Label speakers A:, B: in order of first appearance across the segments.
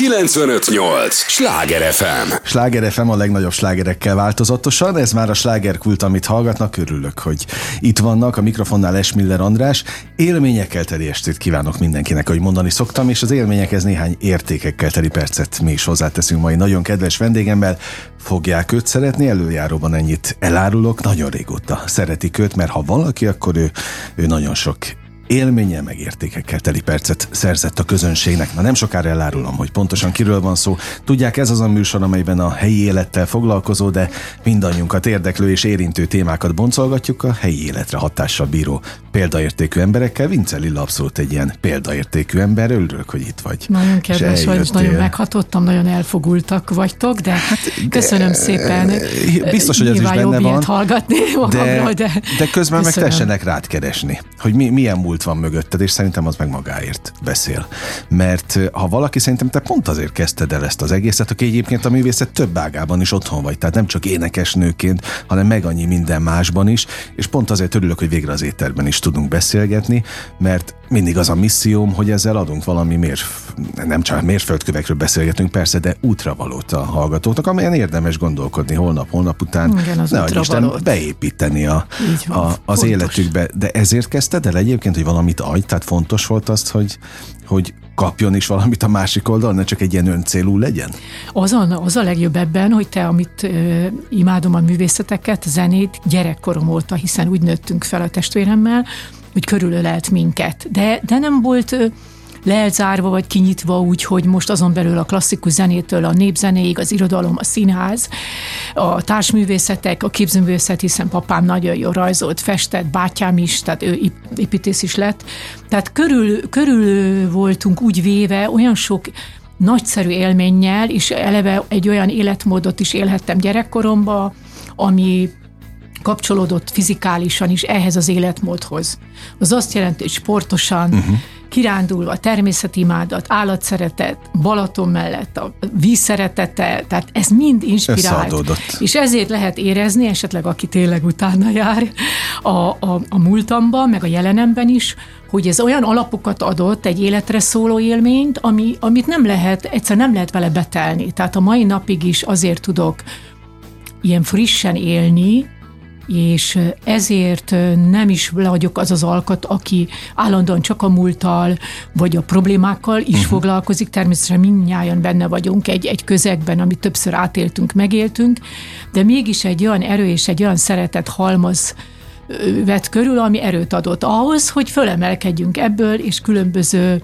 A: 958! Sláger FM!
B: Sláger FM a legnagyobb slágerekkel változatosan, ez már a slágerkult, amit hallgatnak, örülök, hogy itt vannak, a mikrofonnál Esmiller András. Élményekkel teli estét kívánok mindenkinek, ahogy mondani szoktam, és az élményekhez néhány értékekkel teli percet mi is hozzáteszünk mai nagyon kedves vendégemmel. Fogják őt szeretni, előjáróban ennyit elárulok, nagyon régóta szeretik őt, mert ha valaki, akkor ő, ő nagyon sok élménye meg értékekkel teli percet szerzett a közönségnek. Na nem sokára elárulom, hogy pontosan kiről van szó. Tudják, ez az a műsor, amelyben a helyi élettel foglalkozó, de mindannyiunkat érdeklő és érintő témákat boncolgatjuk a helyi életre hatással bíró példaértékű emberekkel. Vince Lilla abszolút egy ilyen példaértékű ember. Örülök, hogy itt vagy.
C: Nagyon kedves vagy, nagyon meghatottam, nagyon elfogultak vagytok, de, hát, de köszönöm szépen.
B: Biztos, hogy ez is benne van.
C: hallgatni
B: de, de, de közben köszönöm. meg tessenek rád keresni, hogy mi, milyen múlt múlt van mögötted, és szerintem az meg magáért beszél. Mert ha valaki szerintem te pont azért kezdted el ezt az egészet, aki egyébként a művészet több ágában is otthon vagy, tehát nem csak énekesnőként, hanem meg annyi minden másban is, és pont azért örülök, hogy végre az éterben is tudunk beszélgetni, mert mindig az a misszióm, hogy ezzel adunk valami mérf, nem csak mérföldkövekről beszélgetünk persze, de útravalót a hallgatóknak, amelyen érdemes gondolkodni holnap, holnap után,
C: Igen, az ne Isten
B: beépíteni a, a, az fontos. életükbe. De ezért kezdted el egyébként, hogy valamit adj, tehát fontos volt azt, hogy, hogy kapjon is valamit a másik oldalon, ne csak egy ilyen öncélú legyen?
C: Az a, az a legjobb ebben, hogy te, amit ö, imádom a művészeteket, zenét gyerekkorom óta, hiszen úgy nőttünk fel a testvéremmel, hogy körülölelt minket. De, de nem volt leelzárva vagy kinyitva úgy, hogy most azon belül a klasszikus zenétől a népzenéig, az irodalom, a színház, a társművészetek, a képzőművészet, hiszen papám nagyon jó rajzolt, festett, bátyám is, tehát ő építész is lett. Tehát körül, körül voltunk úgy véve olyan sok nagyszerű élménnyel, és eleve egy olyan életmódot is élhettem gyerekkoromban, ami kapcsolódott fizikálisan is ehhez az életmódhoz. Az azt jelenti, hogy sportosan, uh-huh. Kirándulva, természetimádat, állatszeretet, Balaton mellett, a vízszeretete, tehát ez mind inspirált. És ezért lehet érezni, esetleg aki tényleg utána jár a, a, a múltamban, meg a jelenemben is, hogy ez olyan alapokat adott, egy életre szóló élményt, ami, amit nem lehet, egyszer nem lehet vele betelni. Tehát a mai napig is azért tudok ilyen frissen élni, és ezért nem is vagyok az az alkat, aki állandóan csak a múlttal, vagy a problémákkal is uh-huh. foglalkozik. Természetesen mindnyájan benne vagyunk egy, egy közegben, amit többször átéltünk, megéltünk, de mégis egy olyan erő és egy olyan szeretet halmaz vett körül, ami erőt adott ahhoz, hogy fölemelkedjünk ebből, és különböző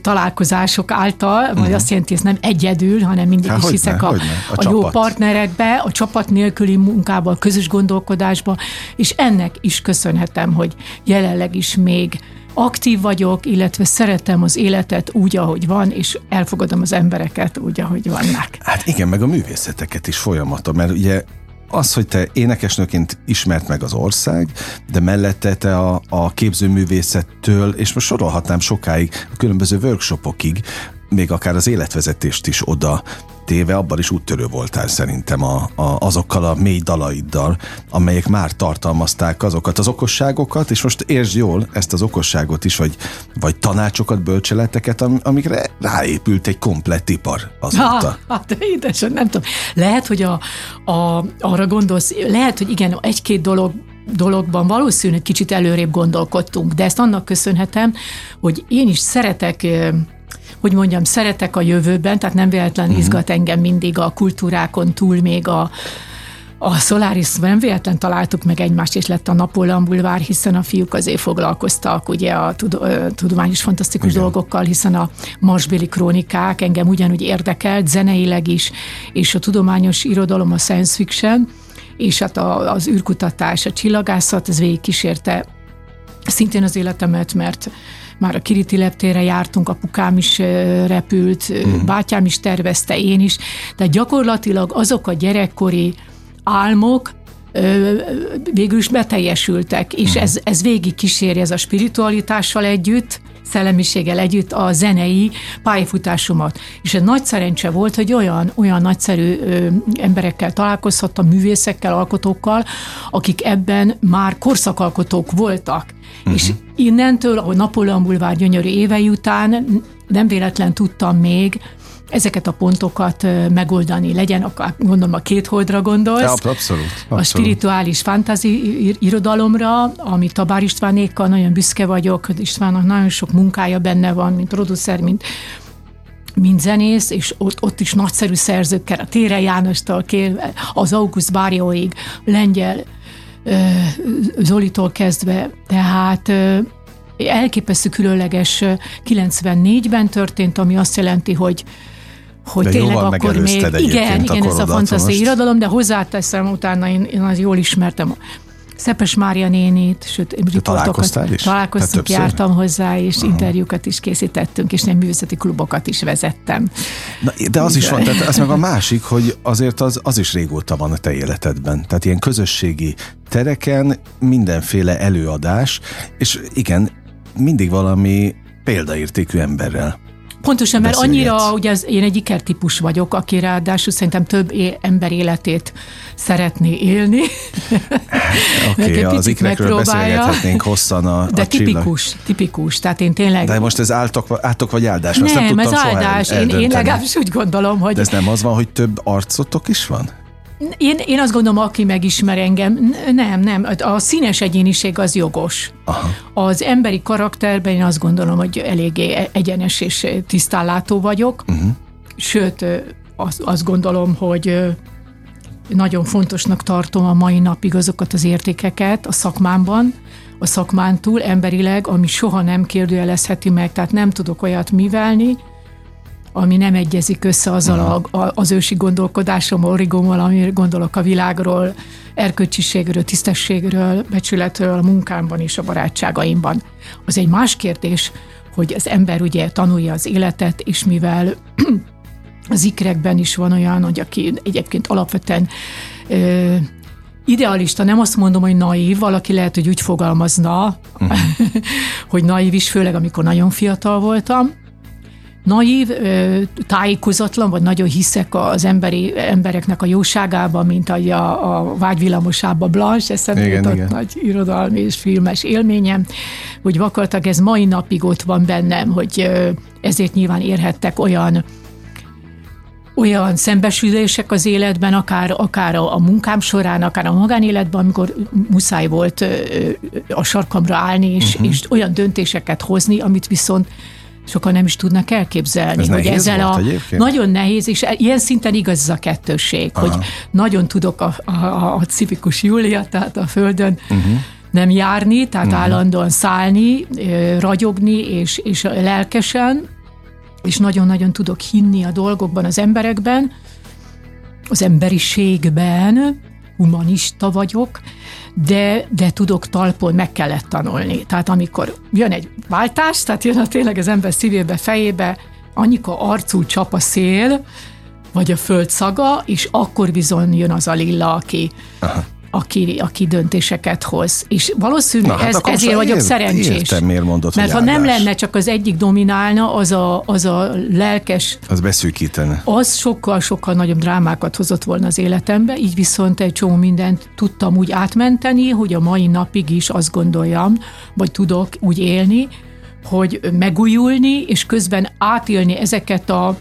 C: találkozások által, uh-huh. vagy mhm. azt jelenti, ez nem egyedül, hanem mindig Há, is hiszek a, a, a jó partnerekbe, a csapat nélküli munkába, a közös gondolkodásba, és ennek is köszönhetem, hogy jelenleg is még aktív vagyok, illetve szeretem az életet úgy, ahogy van, és elfogadom az embereket úgy, ahogy vannak.
B: Hát igen, meg a művészeteket is folyamaton, mert ugye az, hogy te énekesnőként ismert meg az ország, de mellette te a, a képzőművészettől, és most sorolhatnám sokáig a különböző workshopokig, még akár az életvezetést is oda téve, abban is úttörő voltál szerintem a, a, azokkal a mély dalaiddal, amelyek már tartalmazták azokat az okosságokat, és most értsd jól ezt az okosságot is, vagy, vagy tanácsokat, bölcseleteket, am, amikre ráépült egy komplett ipar azóta.
C: Ha, hát édesen, nem tudom. Lehet, hogy a, a, arra gondolsz, lehet, hogy igen, egy-két dolog dologban valószínűleg kicsit előrébb gondolkodtunk, de ezt annak köszönhetem, hogy én is szeretek hogy mondjam, szeretek a jövőben, tehát nem véletlen uh-huh. izgat engem mindig a kultúrákon túl még a, a Solaris nem véletlen találtuk meg egymást, és lett a Napóleon bulvár, hiszen a fiúk azért foglalkoztak ugye a tudományos fantasztikus Igen. dolgokkal, hiszen a marsbéli krónikák engem ugyanúgy érdekelt, zeneileg is, és a tudományos irodalom, a science fiction, és hát a, az űrkutatás, a csillagászat, ez végig kísérte szintén az életemet, mert már a Kiriti leptére jártunk, apukám is repült, uh-huh. bátyám is tervezte, én is, de gyakorlatilag azok a gyerekkori álmok, végül is beteljesültek, és uh-huh. ez, ez végig kíséri ez a spiritualitással együtt, szellemiséggel együtt a zenei pályafutásomat. És egy nagy szerencse volt, hogy olyan, olyan nagyszerű ö, emberekkel találkozhattam, művészekkel, alkotókkal, akik ebben már korszakalkotók voltak. Uh-huh. És innentől, ahogy Napóleon Bulvár gyönyörű évei után nem véletlen tudtam még ezeket a pontokat megoldani. Legyen, akár gondolom a két holdra gondolsz. Ja,
B: abszolút, abszolút.
C: A spirituális fantazi irodalomra, amit Tabár Istvánékkal nagyon büszke vagyok, Istvánnak nagyon sok munkája benne van, mint producer, mint mint zenész, és ott, ott is nagyszerű szerzőkkel, a Tére Jánostól kérve, az August Bárjóig, Lengyel Zolitól kezdve, tehát elképesztő különleges 94-ben történt, ami azt jelenti, hogy hogy de tényleg akkor még, igen, igen, ez a fantasztikai irodalom, de hozzáteszem, utána én, én az jól ismertem Szepes Mária nénit, sőt,
B: riportokat is?
C: találkoztunk, jártam hozzá, és Aha. interjúkat is készítettünk, és nem művészeti klubokat is vezettem.
B: Na, de az is van, tehát ez meg a másik, hogy azért az, az is régóta van a te életedben. Tehát ilyen közösségi tereken mindenféle előadás, és igen, mindig valami példaértékű emberrel.
C: Pontosan, mert annyira, ugye az, én egy ikertípus vagyok, aki ráadásul szerintem több é- ember életét szeretné élni.
B: Oké, okay, az ikrekről beszélgethetnénk hosszan a
C: De
B: a
C: tipikus, csillag. tipikus, tehát én tényleg...
B: De most ez áltok, átok vagy áldás?
C: Nem,
B: nem
C: ez áldás, én, én legalábbis úgy gondolom, hogy...
B: De ez nem az van, hogy több arcotok is van?
C: Én, én azt gondolom, aki megismer engem, nem, nem, a színes egyéniség az jogos. Aha. Az emberi karakterben én azt gondolom, hogy eléggé egyenes és tisztánlátó vagyok, uh-huh. sőt, azt, azt gondolom, hogy nagyon fontosnak tartom a mai napig azokat az értékeket a szakmámban, a szakmán túl emberileg, ami soha nem kérdőjelezheti meg, tehát nem tudok olyat mivelni, ami nem egyezik össze azzal a, a, az ősi gondolkodásom, origómmal, amire gondolok a világról, erkölcsiségről, tisztességről, becsületről, a munkámban és a barátságaimban. Az egy más kérdés, hogy az ember ugye tanulja az életet, és mivel az ikrekben is van olyan, hogy aki egyébként alapvetően ö, idealista, nem azt mondom, hogy naív, valaki lehet, hogy úgy fogalmazna, uh-huh. hogy naív is, főleg amikor nagyon fiatal voltam, naív, tájékozatlan, vagy nagyon hiszek az emberi, embereknek a jóságában, mint a, a vágyvillamosába Blanche, eszembe jutott igen. nagy irodalmi és filmes élményem, hogy vakartak, ez mai napig ott van bennem, hogy ezért nyilván érhettek olyan olyan szembesülések az életben, akár, akár a, a munkám során, akár a magánéletben, amikor muszáj volt a sarkamra állni, és, uh-huh. és olyan döntéseket hozni, amit viszont sokan nem is tudnak elképzelni.
B: Ez hogy ezzel a egyébként?
C: Nagyon nehéz, és ilyen szinten igaz ez a kettőség, Aha. hogy nagyon tudok a, a, a civikus Júlia, tehát a földön uh-huh. nem járni, tehát uh-huh. állandóan szállni, ragyogni, és, és lelkesen, és nagyon-nagyon tudok hinni a dolgokban, az emberekben, az emberiségben, humanista vagyok, de, de tudok talpon, meg kellett tanulni. Tehát amikor jön egy váltás, tehát jön a tényleg az ember szívébe, fejébe, annyika arcú csap a szél, vagy a föld szaga, és akkor bizony jön az a lilla, aki, Aha aki, aki döntéseket hoz. És valószínűleg Na, hát ez, ezért vagyok ér, szerencsés.
B: Értem, miért mondod,
C: Mert ha nem lenne, csak az egyik dominálna, az a, az a lelkes...
B: Az beszűkítene.
C: Az sokkal-sokkal nagyobb drámákat hozott volna az életembe, így viszont egy csomó mindent tudtam úgy átmenteni, hogy a mai napig is azt gondoljam, vagy tudok úgy élni, hogy megújulni, és közben átélni ezeket a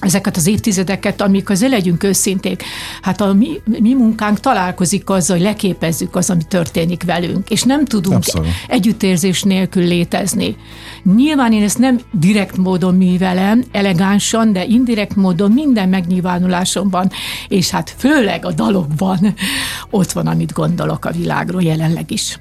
C: ezeket az évtizedeket, amik az legyünk őszinték, hát a mi, mi munkánk találkozik azzal, hogy leképezzük az, ami történik velünk, és nem tudunk Abszolút. együttérzés nélkül létezni. Nyilván én ezt nem direkt módon művelem, elegánsan, de indirekt módon minden megnyilvánulásomban, és hát főleg a dalokban ott van, amit gondolok a világról jelenleg is.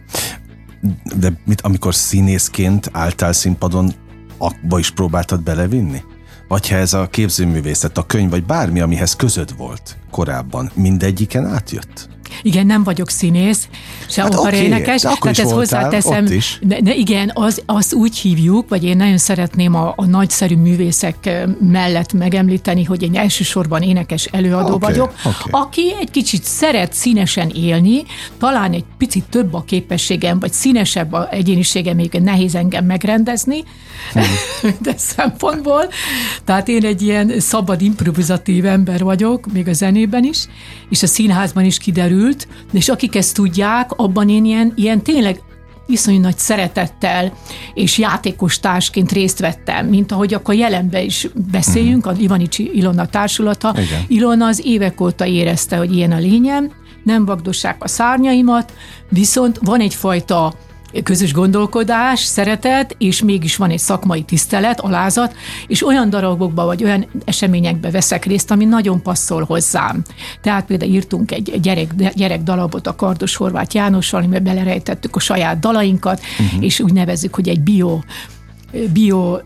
B: De mit, amikor színészként álltál színpadon, abba is próbáltad belevinni? Vagy ha ez a képzőművészet, a könyv, vagy bármi, amihez közöd volt korábban, mindegyiken átjött?
C: Igen, nem vagyok színész, se hát operénekes, okay, tehát ezt hozzáteszem. De, de igen, az, azt úgy hívjuk, vagy én nagyon szeretném a, a nagyszerű művészek mellett megemlíteni, hogy én elsősorban énekes előadó okay, vagyok, okay. aki egy kicsit szeret színesen élni, talán egy picit több a képességem, vagy színesebb a egyéniségem, még nehéz engem megrendezni, hmm. de szempontból. Tehát én egy ilyen szabad, improvizatív ember vagyok, még a zenében is, és a színházban is kiderül, kiderült, és akik ezt tudják, abban én ilyen, ilyen tényleg iszonyú nagy szeretettel és játékos társként részt vettem, mint ahogy akkor jelenben is beszéljünk, uh-huh. a Ivanicsi Ilona társulata. Igen. Ilona az évek óta érezte, hogy ilyen a lényem, nem vagdossák a szárnyaimat, viszont van egyfajta közös gondolkodás, szeretet, és mégis van egy szakmai tisztelet, alázat, és olyan darabokba vagy olyan eseményekbe veszek részt, ami nagyon passzol hozzám. Tehát például írtunk egy gyerek, gyerek dalabot a Kardos Horváth Jánossal, amiben belerejtettük a saját dalainkat, uh-huh. és úgy nevezzük, hogy egy bio bio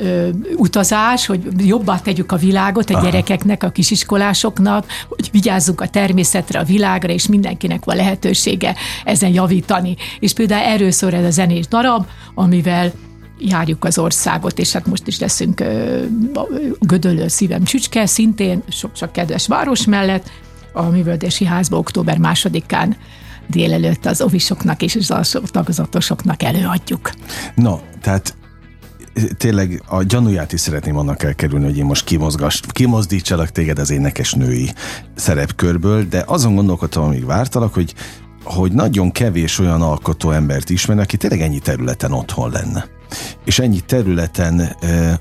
C: utazás, hogy jobbá tegyük a világot a Aha. gyerekeknek, a kisiskolásoknak, hogy vigyázzunk a természetre, a világra, és mindenkinek van lehetősége ezen javítani. És például erről szól ez a zenés darab, amivel járjuk az országot, és hát most is leszünk Gödöllő szívem csücske, szintén sok-sok kedves város mellett, a művöldési házba október másodikán délelőtt az ovisoknak és az tagozatosoknak előadjuk.
B: No, tehát tényleg a gyanúját is szeretném annak elkerülni, hogy én most kimozgas, kimozdítsalak téged az énekes női szerepkörből, de azon gondolkodtam, amíg vártalak, hogy hogy nagyon kevés olyan alkotó embert ismer, aki tényleg ennyi területen otthon lenne. És ennyi területen eh,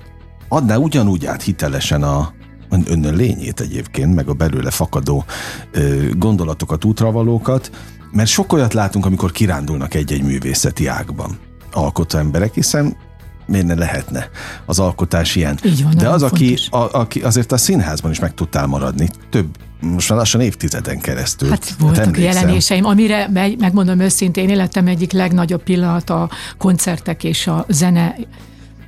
B: adná ugyanúgy át hitelesen a, önnön lényét egyébként, meg a belőle fakadó eh, gondolatokat, útravalókat, mert sok olyat látunk, amikor kirándulnak egy-egy művészeti ágban alkotó emberek, hiszen miért ne lehetne az alkotás ilyen.
C: Így van,
B: De az, aki, a, aki azért a színházban is meg tudtál maradni, több most már lassan évtizeden keresztül.
C: Hát voltak hát jelenéseim, amire megmondom őszintén, életem egyik legnagyobb pillanata a koncertek és a zene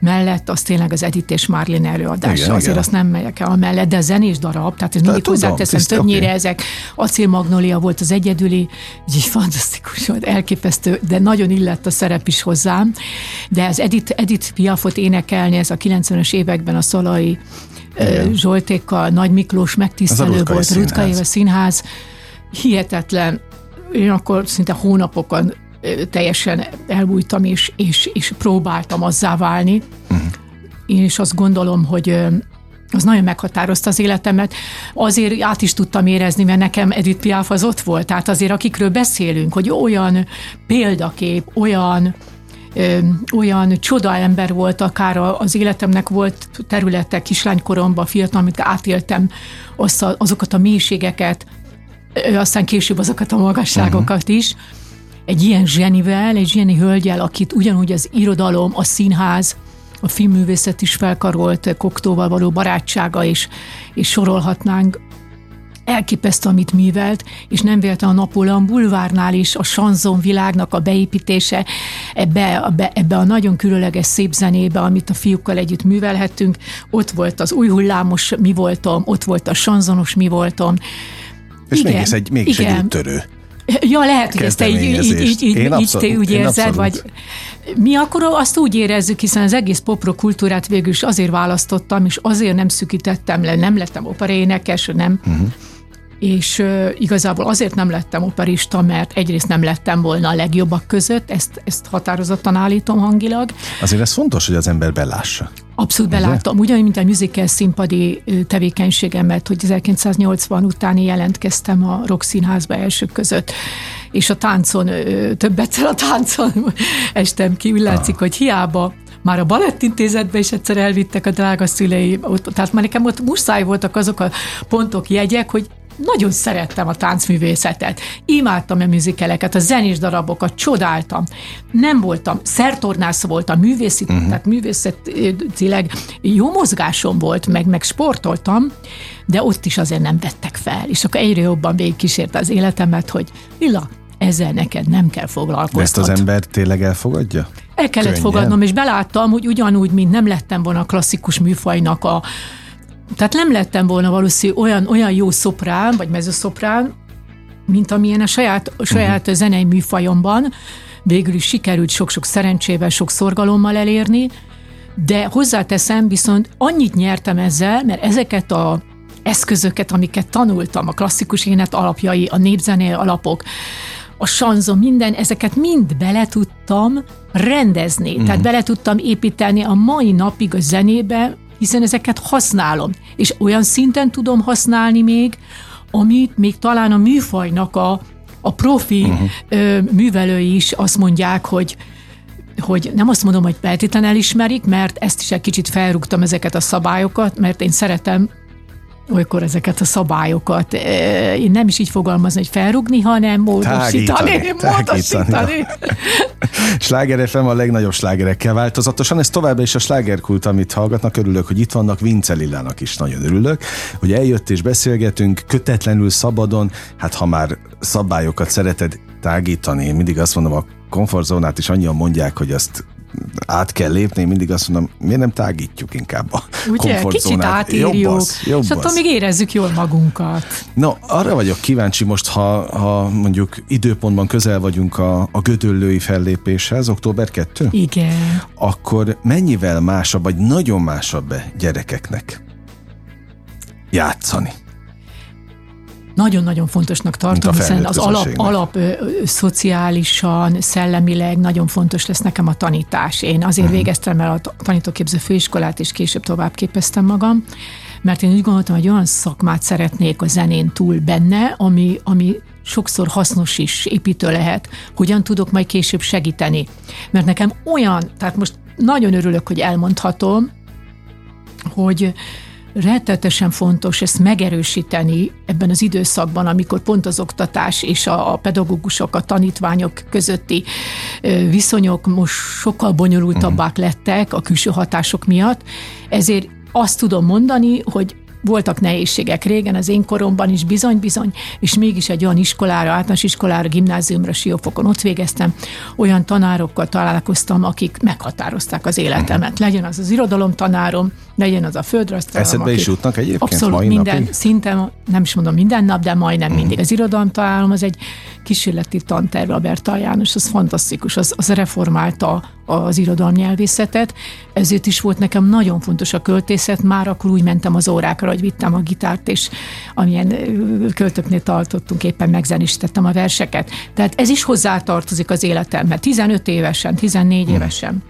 C: mellett az tényleg az Edith és Marlin előadása. Igen, Azért igen. azt nem megyek el mellett, de a zenés darab, tehát ez mindig hozzáteszem, többnyire okay. ezek. Acél Magnolia volt az egyedüli, így fantasztikus volt, elképesztő, de nagyon illett a szerep is hozzám. De az Edith, Edith Piafot énekelni, ez a 90-es években a Szalai igen. Zsoltékkal, Nagy Miklós megtisztelő volt, Rutka Éve színház, hihetetlen, én akkor szinte hónapokon teljesen elbújtam, és, és, és próbáltam azzá válni. Uh-huh. Én is azt gondolom, hogy az nagyon meghatározta az életemet. Azért át is tudtam érezni, mert nekem Edith Piaf az ott volt. Tehát azért akikről beszélünk, hogy olyan példakép, olyan ö, olyan csoda ember volt, akár az életemnek volt területe kislánykoromban, fiatal, amit átéltem, azt a, azokat a mélységeket, aztán később azokat a magasságokat uh-huh. is egy ilyen zsenivel, egy zseni hölgyel, akit ugyanúgy az irodalom, a színház, a filmművészet is felkarolt Koktóval való barátsága, és, és sorolhatnánk elképesztő, amit művelt, és nem vélte a Napóleon bulvárnál is a sanzon világnak a beépítése ebbe, ebbe a nagyon különleges szép zenébe, amit a fiúkkal együtt művelhettünk. Ott volt az új hullámos mi voltam, ott volt a sanzonos mi voltam.
B: És igen, mégis egy, mégis igen. egy úttörő.
C: Ja, lehet, hogy ezt te így, így, így, így, én így te úgy érzed, vagy mi akkor azt úgy érezzük, hiszen az egész popro kultúrát végül is azért választottam, és azért nem szükítettem le, nem lettem operénekes, nem, uh-huh és igazából azért nem lettem operista, mert egyrészt nem lettem volna a legjobbak között, ezt, ezt határozottan állítom hangilag.
B: Azért ez fontos, hogy az ember belássa.
C: Abszolút beláttam. Ugyanúgy, mint a musical színpadi tevékenységemet, hogy 1980 után jelentkeztem a Rock Színházba elsők között, és a táncon, többet a táncon estem ki, úgy látszik, ah. hogy hiába már a balettintézetbe is egyszer elvittek a drága szülei, ott, tehát már nekem ott muszáj voltak azok a pontok, jegyek, hogy nagyon szerettem a táncművészetet, imádtam a műzikeleket, a zenés darabokat, csodáltam. Nem voltam, szertornász voltam, művészi, uh-huh. tehát művészetileg jó mozgásom volt, meg, meg sportoltam, de ott is azért nem vettek fel. És akkor egyre jobban végigkísérte az életemet, hogy Lilla, ezzel neked nem kell foglalkozni.
B: Ezt az ember tényleg elfogadja?
C: El kellett Könnyen. fogadnom, és beláttam, hogy ugyanúgy, mint nem lettem volna a klasszikus műfajnak a, tehát nem lettem volna valószínű olyan, olyan jó szoprán, vagy mezőszoprán, mint amilyen a saját, a saját uh-huh. zenei műfajomban végül is sikerült sok-sok szerencsével, sok szorgalommal elérni, de hozzáteszem, viszont annyit nyertem ezzel, mert ezeket a eszközöket, amiket tanultam, a klasszikus énet alapjai, a népzené alapok, a sanzon, minden, ezeket mind bele tudtam rendezni. Uh-huh. Tehát bele tudtam építeni a mai napig a zenébe, hiszen ezeket használom, és olyan szinten tudom használni még, amit még talán a műfajnak a, a profi uh-huh. ö, művelői is azt mondják, hogy hogy nem azt mondom, hogy feltétlenül elismerik, mert ezt is egy kicsit felrúgtam ezeket a szabályokat, mert én szeretem olykor ezeket a szabályokat, én nem is így fogalmazni, hogy felrugni, hanem módosítani. Tágítani. módosítani.
B: Sláger FM a legnagyobb slágerekkel változatosan. Ez továbbra is a slágerkult, amit hallgatnak. Örülök, hogy itt vannak. Vince Lillának is nagyon örülök, hogy eljött és beszélgetünk kötetlenül, szabadon. Hát ha már szabályokat szereted tágítani, én mindig azt mondom, a komfortzónát is annyian mondják, hogy azt át kell lépni, mindig azt mondom, miért nem tágítjuk inkább a Ugye,
C: kicsit átírjuk, jobb az, jobb és attól még érezzük jól magunkat.
B: No, arra vagyok kíváncsi most, ha, ha mondjuk időpontban közel vagyunk a, a gödöllői fellépéshez, október 2?
C: Igen.
B: Akkor mennyivel másabb, vagy nagyon másabb-e gyerekeknek játszani?
C: Nagyon-nagyon fontosnak tartom, hiszen az alap, alap ö, szociálisan, szellemileg nagyon fontos lesz nekem a tanítás. Én azért uh-huh. végeztem el a tanítóképző főiskolát, és később tovább képeztem magam, mert én úgy gondoltam, hogy olyan szakmát szeretnék a zenén túl benne, ami, ami sokszor hasznos is, építő lehet, hogyan tudok majd később segíteni. Mert nekem olyan, tehát most nagyon örülök, hogy elmondhatom, hogy rettetesen fontos ezt megerősíteni ebben az időszakban, amikor pont az oktatás és a pedagógusok, a tanítványok közötti viszonyok most sokkal bonyolultabbák mhm. lettek a külső hatások miatt. Ezért azt tudom mondani, hogy voltak nehézségek régen, az én koromban is bizony-bizony, és mégis egy olyan iskolára, általános iskolára, gimnáziumra, siófokon ott végeztem, olyan tanárokkal találkoztam, akik meghatározták az életemet. Mhm. Legyen az az irodalomtanárom, legyen az a földrajztanárom.
B: Eszedbe is jutnak egyébként
C: Abszolút
B: mai
C: minden,
B: napig?
C: szinte, nem is mondom minden nap, de majdnem mm. mindig. Az irodalomtanárom az egy kísérleti tanterv, Albert János, az fantasztikus, az, az reformálta az irodalomnyelvészetet, ezért is volt nekem nagyon fontos a költészet, már akkor úgy mentem az órákra, hogy vittem a gitárt, és amilyen költöknél tartottunk, éppen megzenisítettem a verseket. Tehát ez is hozzátartozik az életembe. 15 évesen, 14 hmm. évesen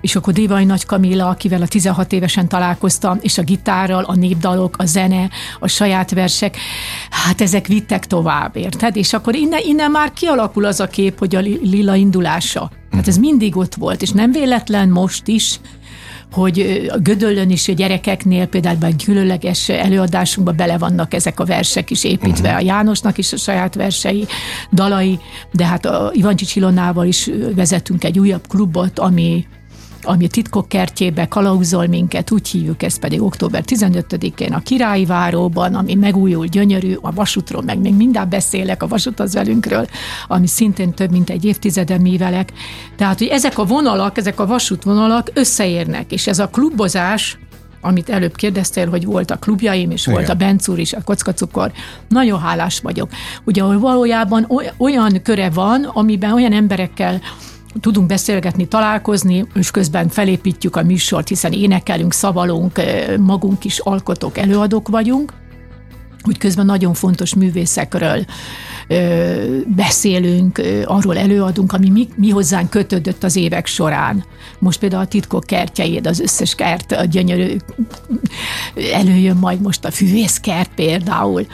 C: és akkor Dévai Nagy Kamilla, akivel a 16 évesen találkoztam, és a gitárral, a népdalok, a zene, a saját versek, hát ezek vittek tovább, érted? És akkor innen, innen már kialakul az a kép, hogy a lila indulása. Hát ez mindig ott volt, és nem véletlen most is, hogy a Gödöllön is a gyerekeknél például egy különleges előadásunkban bele vannak ezek a versek is építve, uh-huh. a Jánosnak is a saját versei, dalai, de hát a Ivancsics Ilonával is vezetünk egy újabb klubot, ami ami a titkok kertjébe kalauzol minket, úgy hívjuk ezt pedig október 15-én a Királyi Váróban, ami megújul, gyönyörű, a vasútról meg még mindjárt beszélek, a vasút az velünkről, ami szintén több mint egy évtizede művelek. Tehát, hogy ezek a vonalak, ezek a vasútvonalak összeérnek, és ez a klubozás, amit előbb kérdeztél, hogy volt a klubjaim, és Igen. volt a Bencúr is, a kockacukor. Nagyon hálás vagyok. Ugye valójában olyan köre van, amiben olyan emberekkel tudunk beszélgetni, találkozni, és közben felépítjük a műsort, hiszen énekelünk, szavalunk, magunk is alkotók, előadók vagyunk, úgy közben nagyon fontos művészekről ö, beszélünk, ö, arról előadunk, ami mi, mi hozzánk kötődött az évek során. Most például a titkok kertjeid, az összes kert, a gyönyörű, előjön majd most a füvészkert például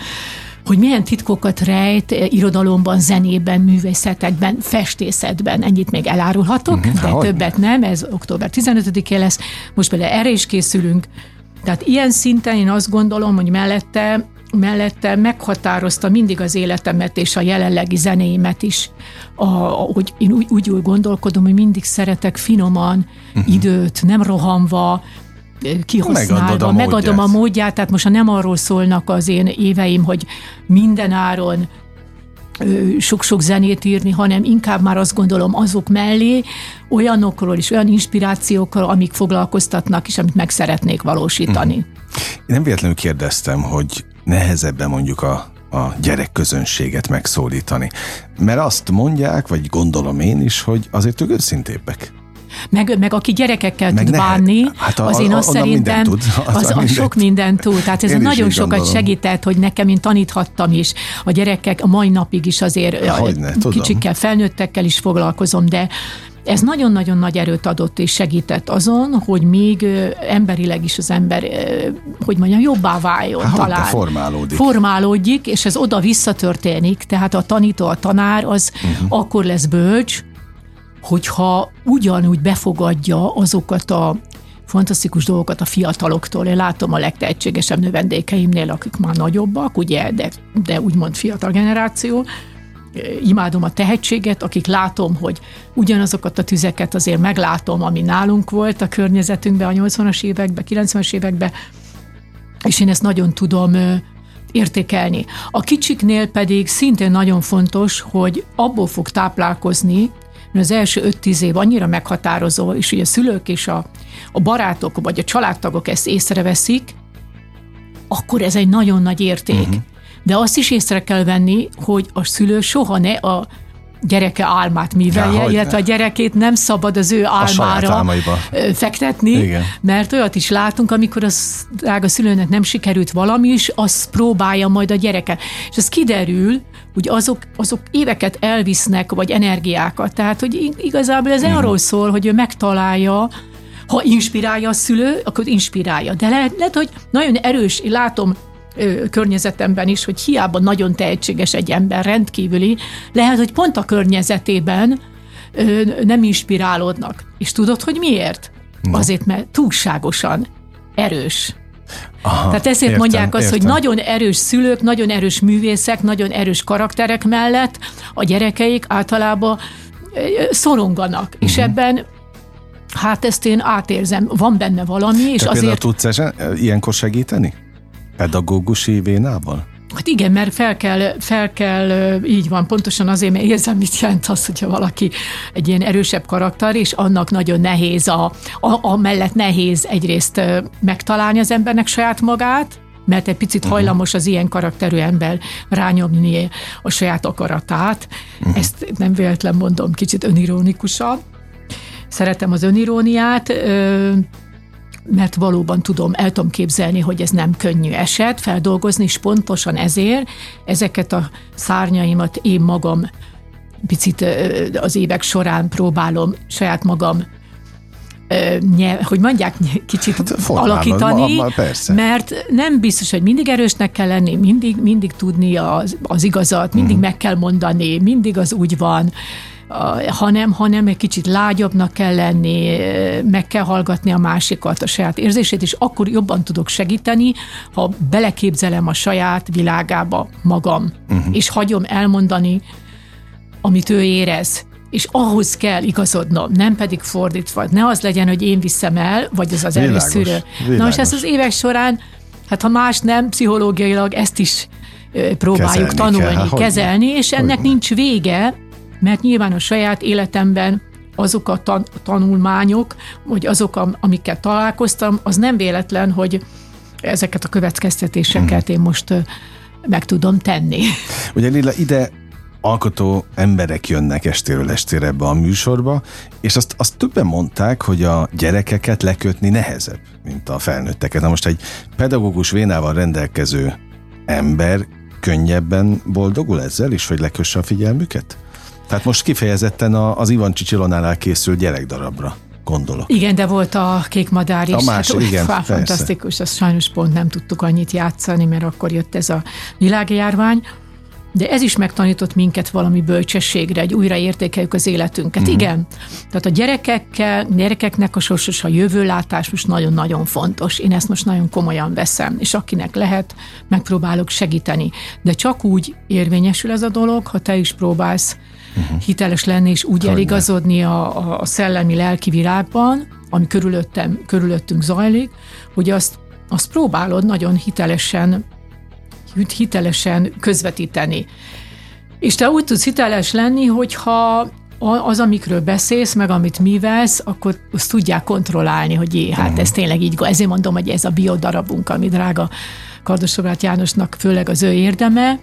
C: hogy milyen titkokat rejt eh, irodalomban, zenében, művészetekben, festészetben. Ennyit még elárulhatok, uh-huh, de többet nem, ez október 15-én lesz. Most például erre is készülünk. Tehát ilyen szinten én azt gondolom, hogy mellette mellette meghatározta mindig az életemet és a jelenlegi zenéimet is, a, hogy én úgy, úgy gondolkodom, hogy mindig szeretek finoman, uh-huh. időt, nem rohanva, kihasználva, megadom a, megadom módját. a módját, tehát most nem arról szólnak az én éveim, hogy minden áron sok-sok zenét írni, hanem inkább már azt gondolom azok mellé olyanokról és olyan inspirációkról, amik foglalkoztatnak, és amit meg szeretnék valósítani. Mm.
B: Én nem véletlenül kérdeztem, hogy nehezebben mondjuk a a gyerekközönséget megszólítani. Mert azt mondják, vagy gondolom én is, hogy azért ők őszintébbek.
C: Meg, meg aki gyerekekkel meg tud ne, bánni, hát a, az én azt szerintem tud, az, az, az sok mindent tud. Tehát ez én nagyon sokat gondolom. segített, hogy nekem én taníthattam is. A gyerekek a mai napig is azért Hogyne, kicsikkel, felnőttekkel is foglalkozom, de ez nagyon-nagyon nagy erőt adott és segített azon, hogy még emberileg is az ember, hogy mondjam, jobbá váljon hát, talán.
B: Formálódik.
C: Formálódik, és ez oda visszatörténik, tehát a tanító, a tanár az uh-huh. akkor lesz bölcs, hogyha ugyanúgy befogadja azokat a fantasztikus dolgokat a fiataloktól. Én látom a legtehetségesebb növendékeimnél, akik már nagyobbak, ugye, de, de úgymond fiatal generáció, imádom a tehetséget, akik látom, hogy ugyanazokat a tüzeket azért meglátom, ami nálunk volt a környezetünkben a 80-as években, 90-as években, és én ezt nagyon tudom értékelni. A kicsiknél pedig szintén nagyon fontos, hogy abból fog táplálkozni, mert az első 5-10 év annyira meghatározó, és ugye a szülők és a, a barátok, vagy a családtagok ezt észreveszik, akkor ez egy nagyon nagy érték. Uh-huh. De azt is észre kell venni, hogy a szülő soha ne a gyereke álmát művelje, ja, illetve ne. a gyerekét nem szabad az ő álmára fektetni, Igen. mert olyat is látunk, amikor az drága szülőnek nem sikerült valami is, azt próbálja majd a gyereke. És ez kiderül, hogy azok, azok éveket elvisznek, vagy energiákat. Tehát, hogy igazából ez arról szól, hogy ő megtalálja, ha inspirálja a szülő, akkor inspirálja. De lehet, lehet hogy nagyon erős, én látom ö, környezetemben is, hogy hiába nagyon tehetséges egy ember, rendkívüli, lehet, hogy pont a környezetében ö, nem inspirálódnak. És tudod, hogy miért? No. Azért, mert túlságosan erős. Aha, Tehát ezért értem, mondják azt, értem. hogy nagyon erős szülők, nagyon erős művészek, nagyon erős karakterek mellett a gyerekeik általában szoronganak. Uh-huh. És mhm. ebben Hát ezt én átérzem, van benne valami, és Te azért...
B: tudsz ilyenkor segíteni? Pedagógusi vénával?
C: Hát igen, mert fel kell, fel kell, így van, pontosan azért, mert érzem, mit jelent az, hogyha valaki egy ilyen erősebb karakter, és annak nagyon nehéz, a, a, a mellett nehéz egyrészt megtalálni az embernek saját magát, mert egy picit uh-huh. hajlamos az ilyen karakterű ember rányomni a saját akaratát. Uh-huh. Ezt nem véletlen mondom, kicsit önironikusan. Szeretem az öniróniát, mert valóban tudom, el tudom képzelni, hogy ez nem könnyű eset feldolgozni, és pontosan ezért ezeket a szárnyaimat én magam picit az évek során próbálom saját magam hogy mondják, kicsit hát, alakítani, ma, ma, persze. mert nem biztos, hogy mindig erősnek kell lenni, mindig, mindig tudni az, az igazat, mindig uh-huh. meg kell mondani, mindig az úgy van hanem, hanem egy kicsit lágyabbnak kell lenni, meg kell hallgatni a másikat, a saját érzését, és akkor jobban tudok segíteni, ha beleképzelem a saját világába magam, uh-huh. és hagyom elmondani, amit ő érez és ahhoz kell igazodnom, nem pedig fordítva. Ne az legyen, hogy én viszem el, vagy az az előszűrő. Na és ez az évek során, hát ha más nem, pszichológiailag ezt is próbáljuk kezelni tanulni, kell, kezelni, és ennek nincs vége, mert nyilván a saját életemben azok a tan- tanulmányok, vagy azok, amikkel találkoztam, az nem véletlen, hogy ezeket a következtetéseket én most meg tudom tenni.
B: Ugye Lilla, ide alkotó emberek jönnek estéről estére ebbe a műsorba, és azt, azt többen mondták, hogy a gyerekeket lekötni nehezebb, mint a felnőtteket. Na most egy pedagógus vénával rendelkező ember könnyebben boldogul ezzel is, hogy lekösse a figyelmüket? Tehát most kifejezetten az Ivan Csicsilonánál készült gyerekdarabra gondolok.
C: Igen, de volt a Kék Madár is. A más, hát, igen, fá, fantasztikus, azt sajnos pont nem tudtuk annyit játszani, mert akkor jött ez a világjárvány. De ez is megtanított minket valami bölcsességre, egy újra értékeljük az életünket. Uh-huh. Igen. Tehát a gyerekekkel, gyerekeknek a sorsos a jövőlátás most nagyon-nagyon fontos. Én ezt most nagyon komolyan veszem, és akinek lehet, megpróbálok segíteni. De csak úgy érvényesül ez a dolog, ha te is próbálsz uh-huh. hiteles lenni, és úgy Hogyne. eligazodni a, a szellemi lelki világban, ami körülöttem, körülöttünk zajlik, hogy azt, azt próbálod nagyon hitelesen hitelesen közvetíteni. És te úgy tudsz hiteles lenni, hogyha az, amikről beszélsz, meg amit művelsz, akkor azt tudják kontrollálni, hogy jé, hát ez tényleg így, ezért mondom, hogy ez a biodarabunk, ami drága Kardosobrát Jánosnak főleg az ő érdeme,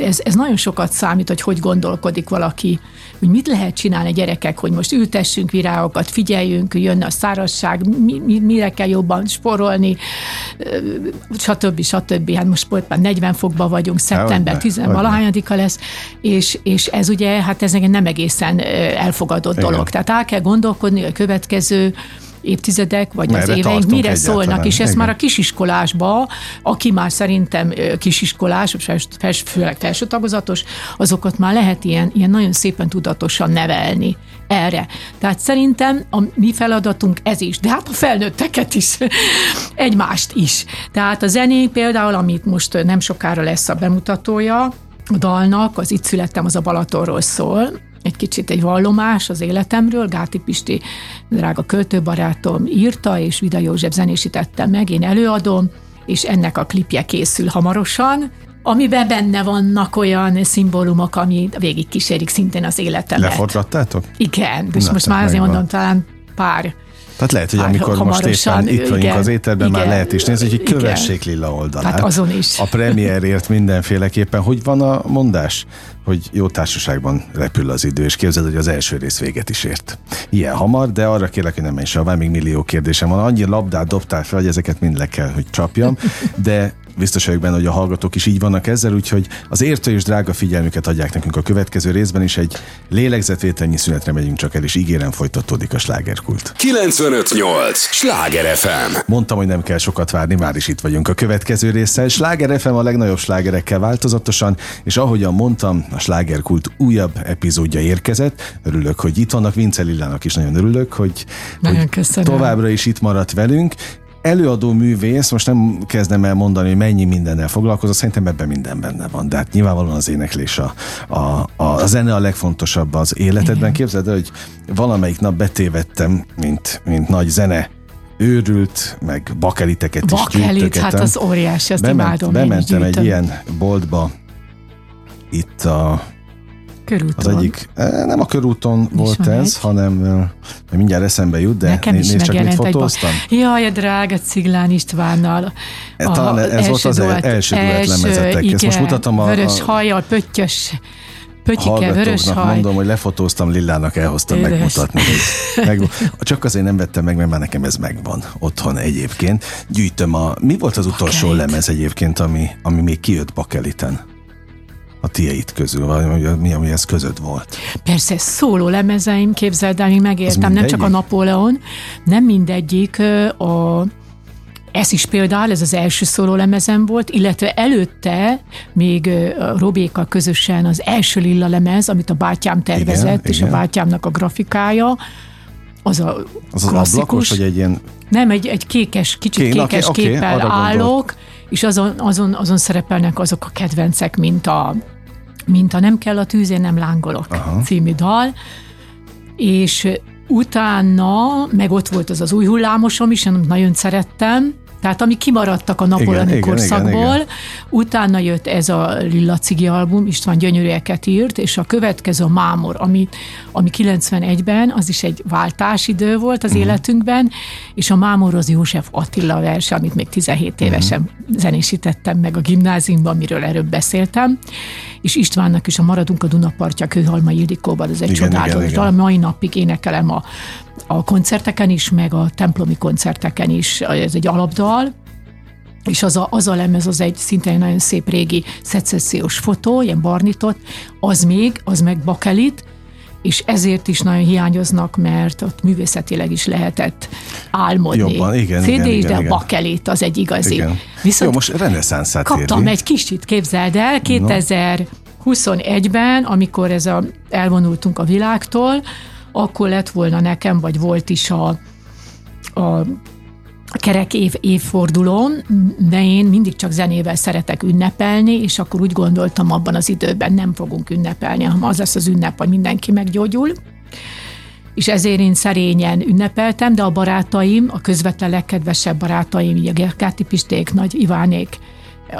C: ez, ez nagyon sokat számít, hogy hogy gondolkodik valaki, hogy mit lehet csinálni gyerekek, hogy most ültessünk virágokat, figyeljünk, jönne a szárazság, mi, mi, mire kell jobban sporolni, stb. stb. Hát most már 40 fokban vagyunk, szeptember 10 valahányadika lesz, és, és ez ugye, hát ez nem egészen elfogadott Igen. dolog. Tehát el kell gondolkodni a következő évtizedek, vagy
B: Merre
C: az éveink mire
B: egyáltalán.
C: szólnak, és ezt
B: Igen.
C: már a kisiskolásba, aki már szerintem kisiskolás, fels, főleg felső tagozatos, azokat már lehet ilyen, ilyen nagyon szépen tudatosan nevelni erre. Tehát szerintem a mi feladatunk ez is, de hát a felnőtteket is, egymást is. Tehát a zené például, amit most nem sokára lesz a bemutatója, a dalnak, az Itt születtem, az a Balatonról szól, egy kicsit egy vallomás az életemről, Gáti Pisti, drága költőbarátom írta, és Vida József zenésítette meg, én előadom, és ennek a klipje készül hamarosan, amiben benne vannak olyan szimbólumok, ami végig kísérik szintén az életemet.
B: Leforgattátok?
C: Igen, és most már azért mondom, talán pár
B: Tehát lehet, hogy
C: Hát,
B: amikor most
C: hamarosan,
B: éppen itt vagyunk
C: igen,
B: az étterben, már
C: igen,
B: lehet is nézni, hogy
C: igen.
B: kövessék Lilla oldalát.
C: Hát azon is.
B: A premierért mindenféleképpen. Hogy van a mondás? Hogy jó társaságban repül az idő, és képzeld, hogy az első rész véget is ért. Ilyen hamar, de arra kérlek, hogy nem menj savá, még millió kérdésem van. Annyi labdát dobtál fel, hogy ezeket mind le kell, hogy csapjam, de biztos vagyok benne, hogy a hallgatók is így vannak ezzel, úgyhogy az értő és drága figyelmüket adják nekünk a következő részben is. Egy lélegzetvételnyi szünetre megyünk csak el, és ígérem folytatódik a slágerkult.
A: 958! Sláger FM!
B: Mondtam, hogy nem kell sokat várni, már is itt vagyunk a következő résszel. Sláger FM a legnagyobb slágerekkel változatosan, és ahogyan mondtam, a slágerkult újabb epizódja érkezett. Örülök, hogy itt vannak, Vince Lillának is nagyon örülök, hogy,
C: Nagyon
B: hogy
C: köszönöm.
B: továbbra is itt maradt velünk. Előadó művész, most nem kezdem el mondani, hogy mennyi mindennel foglalkozott, szerintem ebben minden benne van. De hát nyilvánvalóan az éneklés, a, a, a, a zene a legfontosabb az életedben.
C: Igen.
B: Képzeld el, hogy valamelyik nap betévettem, mint, mint nagy zene őrült, meg bakeliteket is
C: Bakelit,
B: gyűjtögetem.
C: hát az óriási, ezt
B: Bement,
C: imádom.
B: bementem egy ilyen boltba, itt a,
C: Körúton.
B: az egyik, eh, nem a körúton volt
C: van
B: ez,
C: egy.
B: hanem eh, mindjárt eszembe jut, de
C: Nekem
B: nézd csak, mit
C: megjelent egy
B: fotóztam.
C: Jaj, a drága Ciglán Istvánnal.
B: E, talán ez volt az
C: duett-
B: első duett lemezetek. Ezt most
C: igen,
B: mutatom a-
C: Vörös
B: a-
C: hajjal, pöttyös, pötyike, vörös haj.
B: mondom, hogy lefotóztam Lillának, elhoztam
C: Édes.
B: megmutatni. Meg, csak azért nem vettem meg, mert már nekem ez megvan otthon egyébként. Gyűjtöm a... Mi volt az utolsó
C: Bakelit.
B: lemez egyébként, ami, ami még kijött Bakeliten? Tiéd közül, vagy mi, ami ez között volt?
C: Persze, szóló lemezeim, képzeld el, még megéltem, nem csak a? Napóleon, nem mindegyik a ez is például, ez az első szóló lemezem volt, illetve előtte még ö, a Robékkal közösen az első lilla lemez, amit a bátyám tervezett,
B: Igen,
C: és
B: igen.
C: a bátyámnak a grafikája, az a
B: Az az
C: klasszikus,
B: ablakos, vagy egy ilyen...
C: nem, egy, egy kékes, kicsit
B: Kék, na,
C: kékes
B: oké,
C: képpel
B: arra
C: állok, és azon, azon, azon szerepelnek azok a kedvencek, mint a, mint a Nem kell a tűz, én nem lángolok
B: Aha.
C: című dal, és utána, meg ott volt az az új hullámosom is, amit nagyon szerettem, tehát ami kimaradtak a
B: igen,
C: korszakból,
B: igen, igen.
C: utána jött ez a Lilla Cigi album, István gyönyörűeket írt, és a következő a Mámor, ami, ami 91-ben, az is egy váltásidő volt az uh-huh. életünkben, és a Mámor az József Attila verse, amit még 17 évesen
B: Mhm.
C: uh-huh. zenésítettem meg a gimnáziumban, amiről előbb beszéltem, és Istvánnak is a Maradunk a Dunapartja Kőhalma Ildikóban, ez egy
B: Igen,
C: csodálatos
B: igen.
C: mai napig énekelem a, a koncerteken is, meg a templomi koncerteken is, ez egy alapdal, és az a, az a lemez az egy szintén egy nagyon szép régi szecessziós fotó, ilyen barnitott, az még, az meg bakelit, és ezért is nagyon hiányoznak, mert ott művészetileg is lehetett álmodni.
B: Jobban, igen,
C: CD
B: igen, igen,
C: de
B: igen.
C: bakelit az egy igazi.
B: Igen.
C: Viszont
B: Jó, most reneszánszát
C: kaptam egy kicsit, képzeld el, 2021-ben, amikor ez a, elvonultunk a világtól, akkor lett volna nekem, vagy volt is a, a kerek év, évfordulón, de én mindig csak zenével szeretek ünnepelni, és akkor úgy gondoltam abban az időben nem fogunk ünnepelni, hanem az lesz az ünnep, hogy mindenki meggyógyul. És ezért én szerényen ünnepeltem, de a barátaim, a közvetlen legkedvesebb barátaim, a Gerkáti Pisték, Nagy Ivánék,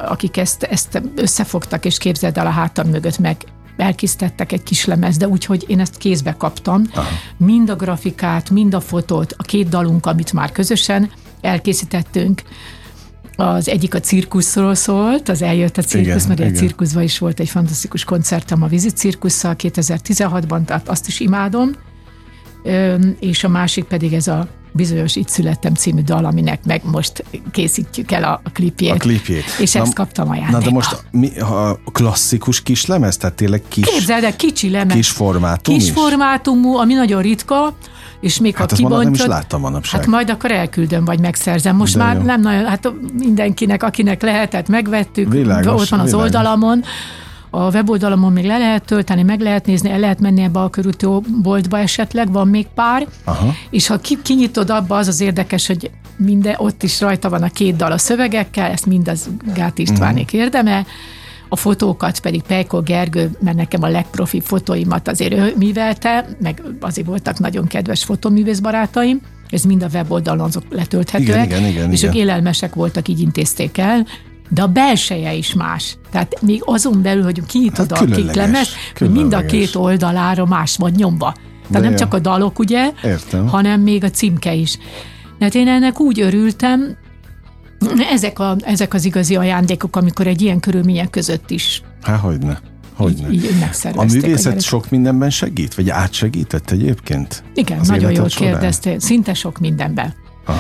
C: akik ezt, ezt összefogtak, és képzeld el a hátam mögött meg elkészítettek egy kis lemez, de úgy, hogy én ezt kézbe kaptam. Aha. Mind a grafikát, mind a fotót, a két dalunk, amit már közösen elkészítettünk, az egyik a cirkuszról szólt, az eljött a cirkusz,
B: Igen,
C: mert
B: igen.
C: cirkuszban is volt egy fantasztikus koncertem a Vizi Cirkusszal 2016-ban, tehát azt is imádom. És a másik pedig ez a bizonyos Itt születtem című dal, aminek meg most készítjük el a klipjét.
B: A klipjét.
C: És
B: na,
C: ezt kaptam ajándékba.
B: Na de most mi, ha klasszikus kis lemez, tehát tényleg kis,
C: Képzeld el, kicsi lemez.
B: kis formátum
C: Kis
B: is?
C: formátumú, ami nagyon ritka, és még
B: Hát
C: ha
B: ma nem is
C: kibontod,
B: láttam manapság.
C: Hát majd akkor elküldöm, vagy megszerzem. Most
B: De
C: már
B: jó.
C: nem nagyon, hát mindenkinek, akinek lehetett, megvettük,
B: Világos,
C: ott van az
B: világos.
C: oldalamon. A weboldalamon még le lehet tölteni, meg lehet nézni, el lehet menni ebbe a körúti boltba esetleg, van még pár.
B: Aha.
C: És ha ki, kinyitod abba, az az érdekes, hogy minden, ott is rajta van a két dal a szövegekkel, ezt mind az Gát Istvánék
B: Mhm.
C: érdeme. A fotókat pedig Pejko Gergő, mert nekem a legprofi fotóimat azért ő művelte, meg azért voltak nagyon kedves fotoművész barátaim, ez mind a weboldalon azok letölthetőek,
B: Igen, igen, igen,
C: és
B: igen.
C: ők élelmesek voltak, így intézték el, de a belseje is más. Tehát még azon belül, hogy kinyitod
B: Hát
C: a kéklemezt, hogy mind a két oldalára más van nyomva. Tehát
B: De
C: nem
B: jó.
C: csak a dalok, ugye,
B: Értem.
C: hanem még a címke is. Tehát én ennek úgy örültem, ezek, a, ezek az igazi ajándékok, amikor egy ilyen körülmények között is
B: Há, hogyne. Hogyne.
C: így, így
B: A művészet
C: gyerekek.
B: sok mindenben segít? Vagy átsegített egyébként?
C: Igen,
B: az
C: nagyon jól
B: során?
C: kérdeztél. Szinte sok mindenben.
B: Aha.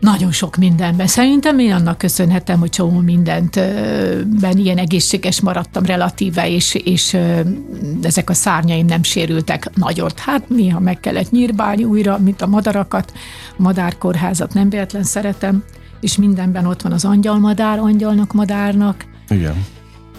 C: Nagyon sok mindenben. Szerintem én annak köszönhetem, hogy csomó mindent ö, ben ilyen egészséges maradtam relatíve, és, és ezek a szárnyaim nem sérültek nagyot. Hát néha meg kellett nyírbálni újra, mint a madarakat. Madárkórházat nem véletlen szeretem, és mindenben ott van az angyalmadár, angyalnak, madárnak,
B: Igen.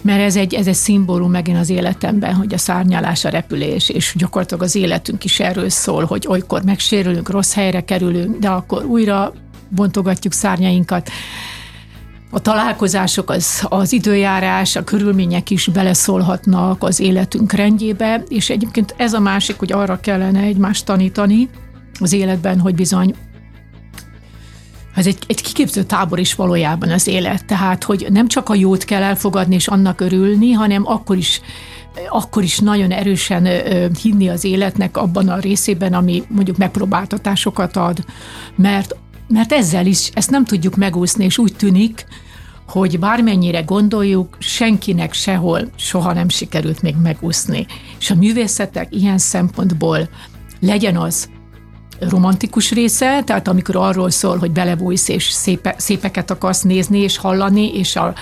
C: mert ez egy, ez egy szimbólum megint az életemben, hogy a szárnyalás, a repülés, és gyakorlatilag az életünk is erről szól, hogy olykor megsérülünk, rossz helyre kerülünk, de akkor újra bontogatjuk szárnyainkat. A találkozások, az, az időjárás, a körülmények is beleszólhatnak az életünk rendjébe, és egyébként ez a másik, hogy arra kellene egymást tanítani az életben, hogy bizony ez egy, egy kiképző tábor is valójában az élet. Tehát, hogy nem csak a jót kell elfogadni és annak örülni, hanem akkor is akkor is nagyon erősen hinni az életnek abban a részében, ami mondjuk megpróbáltatásokat ad, mert, mert ezzel is ezt nem tudjuk megúszni, és úgy tűnik, hogy bármennyire gondoljuk, senkinek sehol soha nem sikerült még megúszni. És a művészetek ilyen szempontból legyen az romantikus része, tehát amikor arról szól, hogy belebújsz és szépe, szépeket akarsz nézni és hallani, és a,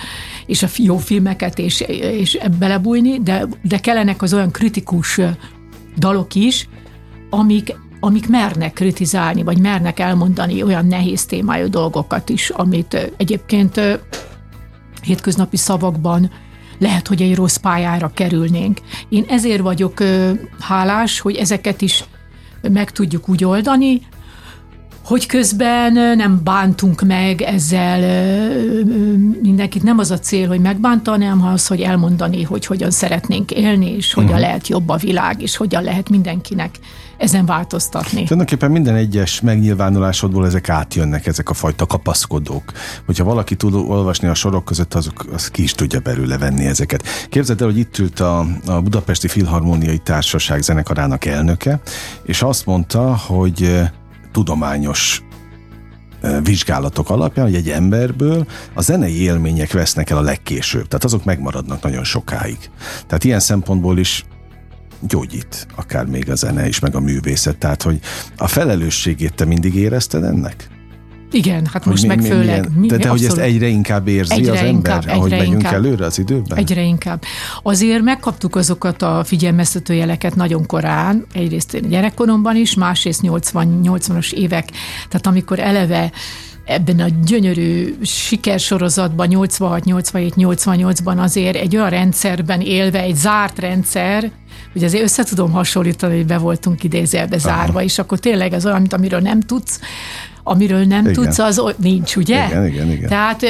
C: és a jó filmeket és, és belebújni, de, de kellenek az olyan kritikus dalok is, amik, amik mernek kritizálni, vagy mernek elmondani olyan nehéz témájú dolgokat is, amit egyébként hétköznapi szavakban lehet, hogy egy rossz pályára kerülnénk. Én ezért vagyok hálás, hogy ezeket is meg tudjuk úgy oldani, hogy közben nem bántunk meg ezzel mindenkit. Nem az a cél, hogy megbántani, hanem az, hogy elmondani, hogy hogyan szeretnénk élni, és hogyan uh-huh. lehet jobb a világ, és hogyan lehet mindenkinek ezen változtatni.
B: Tulajdonképpen minden egyes megnyilvánulásodból ezek átjönnek, ezek a fajta kapaszkodók. Hogyha valaki tud olvasni a sorok között, azok, az ki is tudja belőle venni ezeket. Képzeld el, hogy itt ült a, a Budapesti Filharmóniai Társaság zenekarának elnöke, és azt mondta, hogy tudományos vizsgálatok alapján, hogy egy emberből a zenei élmények vesznek el a legkésőbb. Tehát azok megmaradnak nagyon sokáig. Tehát ilyen szempontból is gyógyít, akár még a zene is, meg a művészet. Tehát, hogy a felelősségét te mindig érezted ennek?
C: Igen, hát most
B: mi,
C: meg
B: mi,
C: főleg.
B: Milyen,
C: mi,
B: de, de hogy ezt egyre inkább érzi
C: Egyre
B: az ember,
C: inkább,
B: ahogy megyünk
C: inkább.
B: előre az időben?
C: Egyre inkább. Azért megkaptuk azokat a figyelmeztető jeleket nagyon korán, egyrészt gyerekkoromban is, másrészt 80-80-as évek, tehát amikor eleve ebben a gyönyörű sikersorozatban 86, 87, 88-ban azért egy olyan rendszerben élve, egy zárt rendszer, hogy azért össze tudom hasonlítani, hogy be voltunk idézőjelbe zárva, és akkor tényleg az olyan, mint amiről nem tudsz, amiről nem
B: Igen.
C: tudsz, az nincs, ugye?
B: Igen, igen, igen.
C: Tehát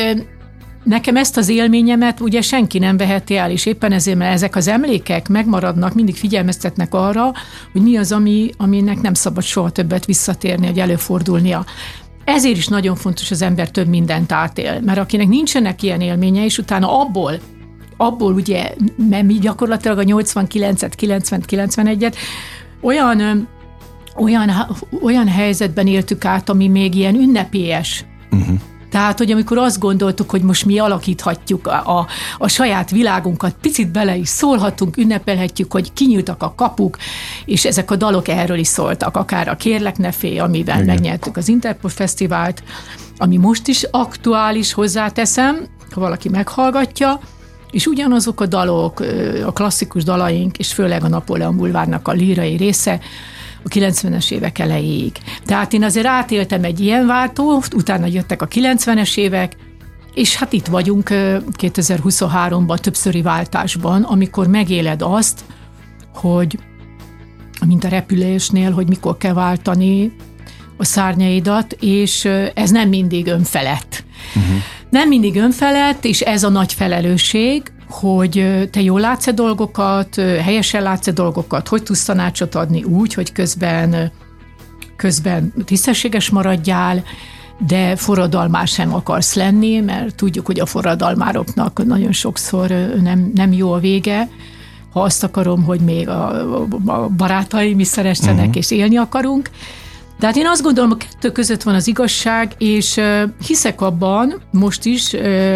C: nekem ezt az élményemet ugye senki nem veheti el, és éppen ezért, mert ezek az emlékek megmaradnak, mindig figyelmeztetnek arra, hogy mi az, ami, aminek nem szabad soha többet visszatérni, hogy előfordulnia. Ezért is nagyon fontos, az ember több mindent átél, mert akinek nincsenek ilyen élménye, és utána abból abból ugye, mert mi gyakorlatilag a 89-et, 90-t, 91-et olyan, olyan, olyan helyzetben éltük át, ami még ilyen ünnepélyes. Uh-huh. Tehát, hogy amikor azt gondoltuk, hogy most mi alakíthatjuk a, a, a saját világunkat, picit bele is szólhatunk, ünnepelhetjük, hogy kinyíltak a kapuk, és ezek a dalok erről is szóltak, akár a Kérlek ne félj, amivel Igen. megnyertük az Interpol Fesztivált, ami most is aktuális, hozzáteszem, ha valaki meghallgatja, és ugyanazok a dalok, a klasszikus dalaink, és főleg a Napóleon bulvárnak a lírai része, a 90-es évek elejéig. Tehát én azért átéltem egy ilyen váltót, utána jöttek a 90-es évek, és hát itt vagyunk 2023-ban, többszöri váltásban, amikor megéled azt, hogy mint a repülésnél, hogy mikor kell váltani a szárnyaidat, és ez nem mindig önfelett. Uh-huh. Nem mindig önfelett, és ez a nagy felelősség, hogy te jól látsz dolgokat, helyesen látsz dolgokat, hogy tudsz tanácsot adni úgy, hogy közben, közben tisztességes maradjál, de forradalmár sem akarsz lenni, mert tudjuk, hogy a forradalmároknak nagyon sokszor nem, nem jó a vége. Ha azt akarom, hogy még a, a barátaim is szeressenek uh-huh. és élni akarunk, tehát én azt gondolom, a kettő között van az igazság, és hiszek abban most is,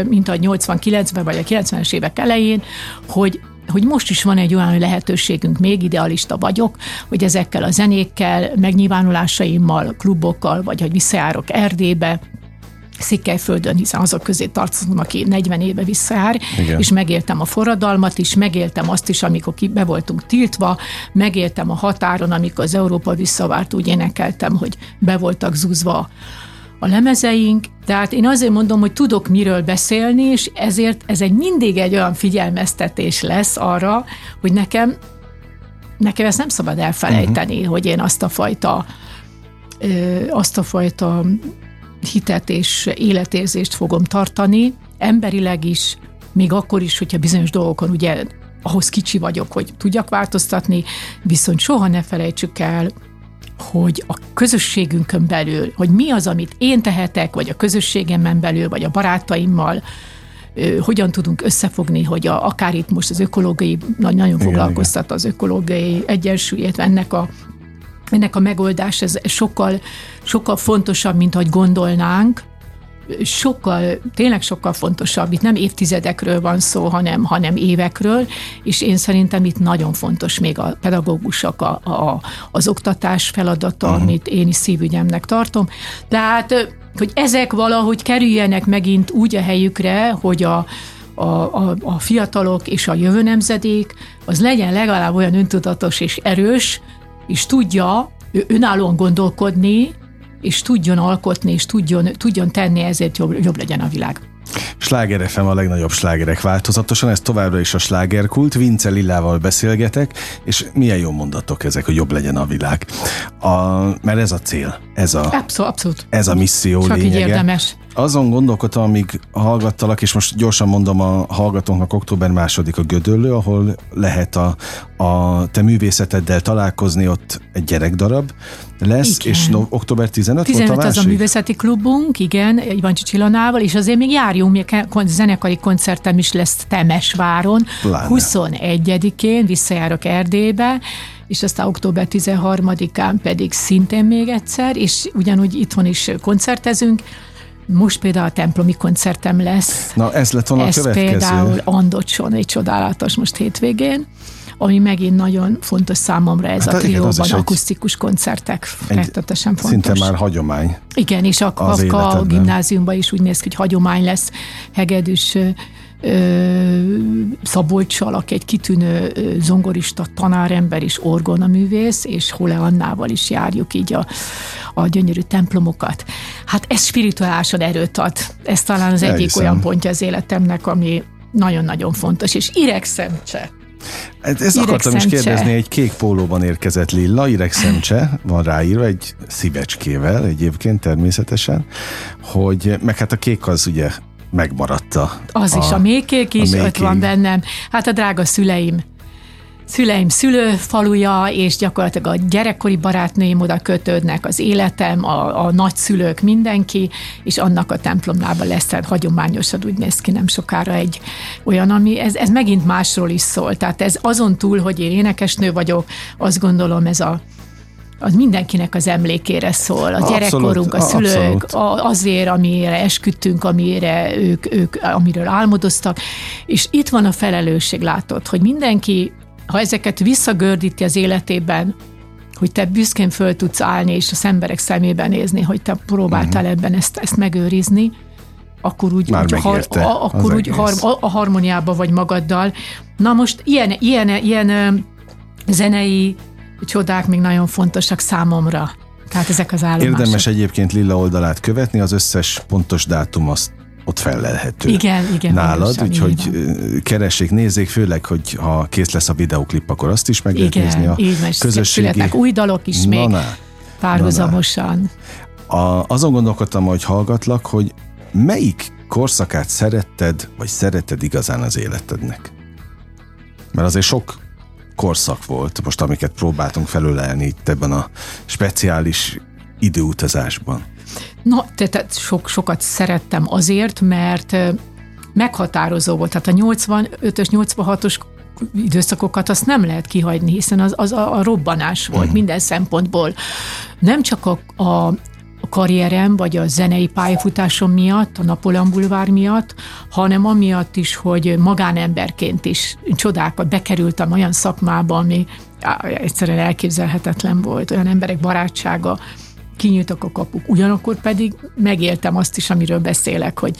C: mint a 89-ben vagy a 90-es évek elején, hogy hogy most is van egy olyan lehetőségünk, még idealista vagyok, hogy ezekkel a zenékkel, megnyilvánulásaimmal, klubokkal, vagy hogy visszajárok Erdélybe, Székelyföldön, hiszen azok közé tartozom, aki 40 éve visszajár, Igen. és megéltem a forradalmat is, megéltem azt is, amikor ki be voltunk tiltva, megéltem a határon, amikor az Európa visszavárt, úgy énekeltem, hogy be voltak zúzva a lemezeink, tehát én azért mondom, hogy tudok miről beszélni, és ezért ez egy mindig egy olyan figyelmeztetés lesz arra, hogy nekem nekem ezt nem szabad elfelejteni, uh-huh. hogy én azt a fajta azt a fajta hitet és életérzést fogom tartani, emberileg is, még akkor is, hogyha bizonyos dolgokon ugye ahhoz kicsi vagyok, hogy tudjak változtatni, viszont soha ne felejtsük el, hogy a közösségünkön belül, hogy mi az, amit én tehetek, vagy a közösségemben belül, vagy a barátaimmal, hogyan tudunk összefogni, hogy a, akár itt most az ökológiai, nagyon foglalkoztat az ökológiai egyensúly, ennek a ennek a megoldás ez sokkal, sokkal fontosabb, mint ahogy gondolnánk, sokkal, tényleg sokkal fontosabb. Itt nem évtizedekről van szó, hanem, hanem évekről, és én szerintem itt nagyon fontos még a pedagógusok, a, a, az oktatás feladata, uh-huh. amit én is szívügyemnek tartom. Tehát, hogy ezek valahogy kerüljenek megint úgy a helyükre, hogy a, a, a, a fiatalok és a jövő nemzedék, az legyen legalább olyan öntudatos és erős, és tudja önállóan gondolkodni, és tudjon alkotni, és tudjon, tudjon tenni, ezért jobb, jobb legyen a világ.
B: Sláger FM a legnagyobb slágerek változatosan, ez továbbra is a slágerkult. Vince Lillával beszélgetek, és milyen jó mondatok ezek, hogy jobb legyen a világ. A, mert ez a cél, ez a,
C: abszolút, abszolút.
B: Ez a misszió
C: Csak
B: lényege.
C: így érdemes
B: azon gondolkodtam, amíg hallgattalak, és most gyorsan mondom a hallgatónknak október második a Gödöllő, ahol lehet a, a te művészeteddel találkozni, ott egy gyerekdarab lesz, igen. és no, október 15,
C: 15
B: volt a
C: az a művészeti klubunk, igen, Ivancsi Csillanával, és azért még járjunk, még zenekari koncertem is lesz Temesváron, Pláne. 21-én visszajárok Erdélybe, és aztán október 13-án pedig szintén még egyszer, és ugyanúgy itthon is koncertezünk, most például a templomi koncertem lesz.
B: Na, ez lett volna ez a következő.
C: például Andocson, egy csodálatos most hétvégén ami megint nagyon fontos számomra, ez hát, a trióban akusztikus egy, koncertek, rettetesen fontos.
B: Szinte már hagyomány.
C: Igen, és a Kafka gimnáziumban is úgy néz ki, hogy hagyomány lesz hegedűs Szabolcsal, aki egy kitűnő zongorista, tanárember és orgonaművész, és Hole Annával is járjuk így a, a gyönyörű templomokat. Hát ez spirituálisan erőt ad. Ez talán az egyik Elhiszem. olyan pontja az életemnek, ami nagyon-nagyon fontos, és iregszemcse.
B: Hát ezt akartam is kérdezni, egy kék pólóban érkezett Lilla, iregszemcse, van ráírva egy szívecskével egyébként természetesen, hogy meg hát a kék az ugye megmaradt a...
C: Az a, is, a mékék is, a ott van bennem. Hát a drága szüleim szüleim szülőfaluja, és gyakorlatilag a gyerekkori barátnőim oda kötődnek, az életem, a, a nagyszülők, mindenki, és annak a templomnában lesz, hagyományosan úgy néz ki nem sokára egy olyan, ami ez, ez megint másról is szól. Tehát ez azon túl, hogy én énekesnő vagyok, azt gondolom ez a az mindenkinek az emlékére szól. A gyerekkorunk, a szülők, a, azért, amire esküdtünk, amire ők, ők, amiről álmodoztak, és itt van a felelősség, látod, hogy mindenki, ha ezeket visszagördíti az életében, hogy te büszkén föl tudsz állni, és az emberek szemében nézni, hogy te próbáltál uh-huh. ebben ezt, ezt megőrizni, akkor úgy,
B: Már
C: úgy, har, a, akkor úgy har, a, a vagy magaddal. Na most ilyen, ilyen, ilyen zenei csodák még nagyon fontosak számomra. Tehát ezek az állomások.
B: Érdemes egyébként Lilla oldalát követni, az összes pontos dátum azt ott fellelhető.
C: Igen, igen,
B: Nálad,
C: valósan,
B: úgyhogy keressék, nézzék, főleg, hogy ha kész lesz a videoklip, akkor azt is meg lehet nézni
C: Igen,
B: a
C: így mert
B: közösségi...
C: születnek új dalok is
B: Na,
C: még
B: na.
C: párhuzamosan.
B: A, azon gondolkodtam, hogy hallgatlak, hogy melyik korszakát szeretted, vagy szereted igazán az életednek? Mert azért sok korszak volt, most amiket próbáltunk felölelni itt ebben a speciális időutazásban.
C: No, tehát sok, sokat szerettem azért, mert meghatározó volt. Tehát a 85-ös, 86-os időszakokat azt nem lehet kihagyni, hiszen az, az a, a robbanás volt uh-huh. minden szempontból. Nem csak a, a a karrierem, vagy a zenei pályafutásom miatt, a Napoleon Bulvár miatt, hanem amiatt is, hogy magánemberként is csodákat bekerültem olyan szakmába, ami egyszerűen elképzelhetetlen volt, olyan emberek barátsága, kinyíltak a kapuk. Ugyanakkor pedig megéltem azt is, amiről beszélek, hogy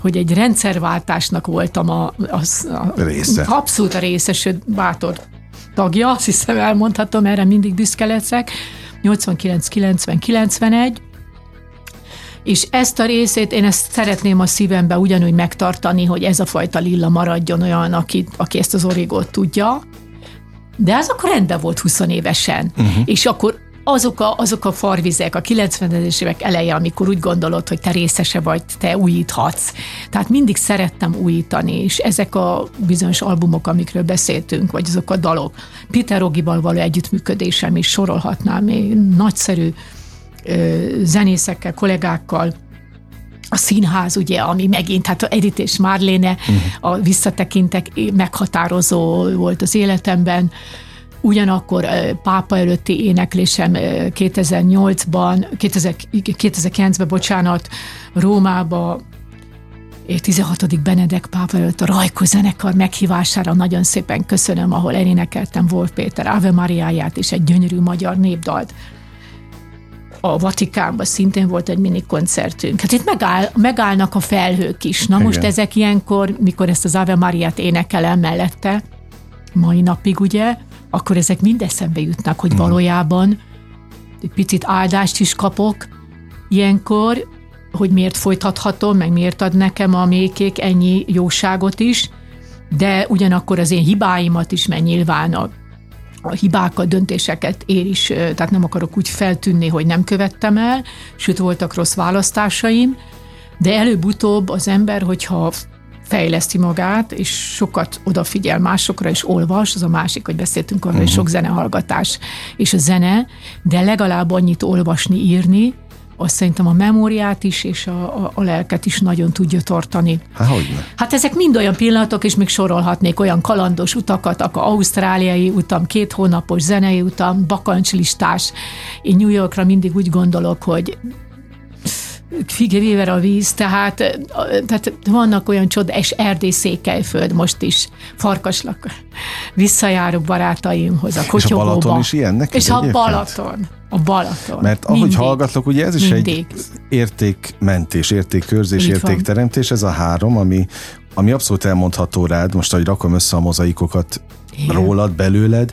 C: hogy egy rendszerváltásnak voltam a, az, a
B: Része.
C: abszolút a része, sőt bátor tagja, azt hiszem elmondhatom, erre mindig büszke leszek. 89, 90, 91, és ezt a részét én ezt szeretném a szívembe ugyanúgy megtartani, hogy ez a fajta lilla maradjon olyan, aki, aki ezt az origót tudja. De az akkor rendben volt 20 évesen. Uh-huh. És akkor azok a, azok a farvizek, a 90-es évek eleje, amikor úgy gondolod, hogy te részese vagy, te újíthatsz. Tehát mindig szerettem újítani, és ezek a bizonyos albumok, amikről beszéltünk, vagy azok a dalok. Peter Rogival való együttműködésem is sorolhatnám, még nagyszerű zenészekkel, kollégákkal, a színház, ugye, ami megint, hát Edith és Marlene, uh-huh. a visszatekintek, meghatározó volt az életemben. Ugyanakkor pápa előtti éneklésem 2008-ban, 2009-ben, bocsánat, Rómába 16. Benedek pápa előtt a Rajko zenekar meghívására nagyon szépen köszönöm, ahol elénekeltem Wolf Péter Ave Mariáját és egy gyönyörű magyar népdalt a Vatikánban szintén volt egy mini koncertünk. Hát itt megáll, megállnak a felhők is. Na Igen. most ezek ilyenkor, mikor ezt az Ave Mariát énekelem mellette, mai napig ugye, akkor ezek mind eszembe jutnak, hogy valójában egy picit áldást is kapok ilyenkor, hogy miért folytathatom, meg miért ad nekem a mékék ennyi jóságot is, de ugyanakkor az én hibáimat is, mert nyilván a a hibákat, döntéseket én is, tehát nem akarok úgy feltűnni, hogy nem követtem el, sőt voltak rossz választásaim, de előbb-utóbb az ember, hogyha fejleszti magát, és sokat odafigyel másokra, és olvas, az a másik, hogy beszéltünk arról, uh-huh. hogy sok zenehallgatás és a zene, de legalább annyit olvasni, írni, azt szerintem a memóriát is, és a, a, a lelket is nagyon tudja tartani.
B: Hát hogyne.
C: Hát ezek mind olyan pillanatok, és még sorolhatnék olyan kalandos utakat, akkor ausztráliai utam, két hónapos zenei utam, bakancslistás. Én New Yorkra mindig úgy gondolok, hogy Fige Weaver a víz, tehát, tehát vannak olyan csoda, és Erdély Székelyföld most is, farkaslak, visszajárok barátaimhoz, a
B: És a
C: Kotyogóba.
B: Balaton is ilyen neked
C: És a? Balaton. A Balaton.
B: Mert ahogy
C: Mindig.
B: hallgatlak, ugye ez is
C: Mindig.
B: egy értékmentés, értékkörzés, értékteremtés, ez a három, ami, ami abszolút elmondható rád, most, hogy rakom össze a mozaikokat
C: Igen.
B: rólad, belőled,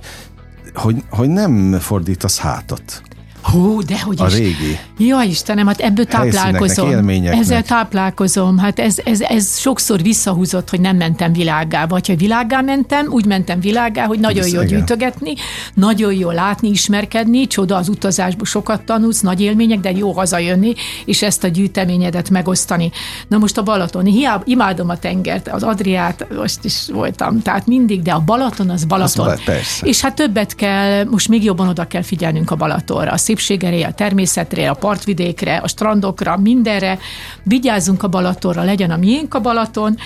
B: hogy, hogy nem fordítasz hátat.
C: Hú, de hogy
B: A
C: is.
B: régi.
C: Ja, Istenem, hát ebből táplálkozom. Ezzel táplálkozom. Hát ez, ez, ez sokszor visszahúzott, hogy nem mentem világgá. Vagy ha világgá mentem, úgy mentem világgá, hogy nagyon
B: Ez
C: jó
B: igen.
C: gyűjtögetni, nagyon jó látni, ismerkedni, csoda az utazásból sokat tanulsz, nagy élmények, de jó hazajönni, és ezt a gyűjteményedet megosztani. Na most a Balaton, hiába imádom a tengert, az Adriát, most is voltam, tehát mindig, de a Balaton az Balaton.
B: Bal- persze.
C: És hát többet kell, most még jobban oda kell figyelnünk a Balatonra, a szépségére, a természetre, a partvidékre, a strandokra, mindenre. Vigyázzunk a Balatonra, legyen a miénk a Balaton,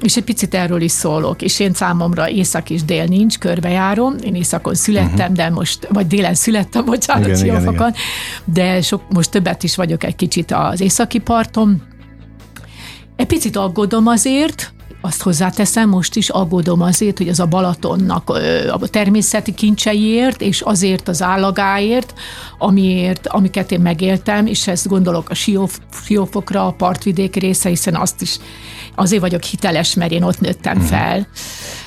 C: és egy picit erről is szólok, és én számomra észak és dél nincs, körbejárom, én északon születtem, uh-huh. de most, vagy délen születtem, bocsánat, igen, igen, igen. de sok, most többet is vagyok egy kicsit az északi parton. Egy picit aggódom azért, azt hozzáteszem, most is aggódom azért, hogy az a Balatonnak a természeti kincseiért, és azért az állagáért, amiért, amiket én megéltem, és ezt gondolok a siófokra, a partvidék része, hiszen azt is azért vagyok hiteles, mert én ott nőttem uh-huh. fel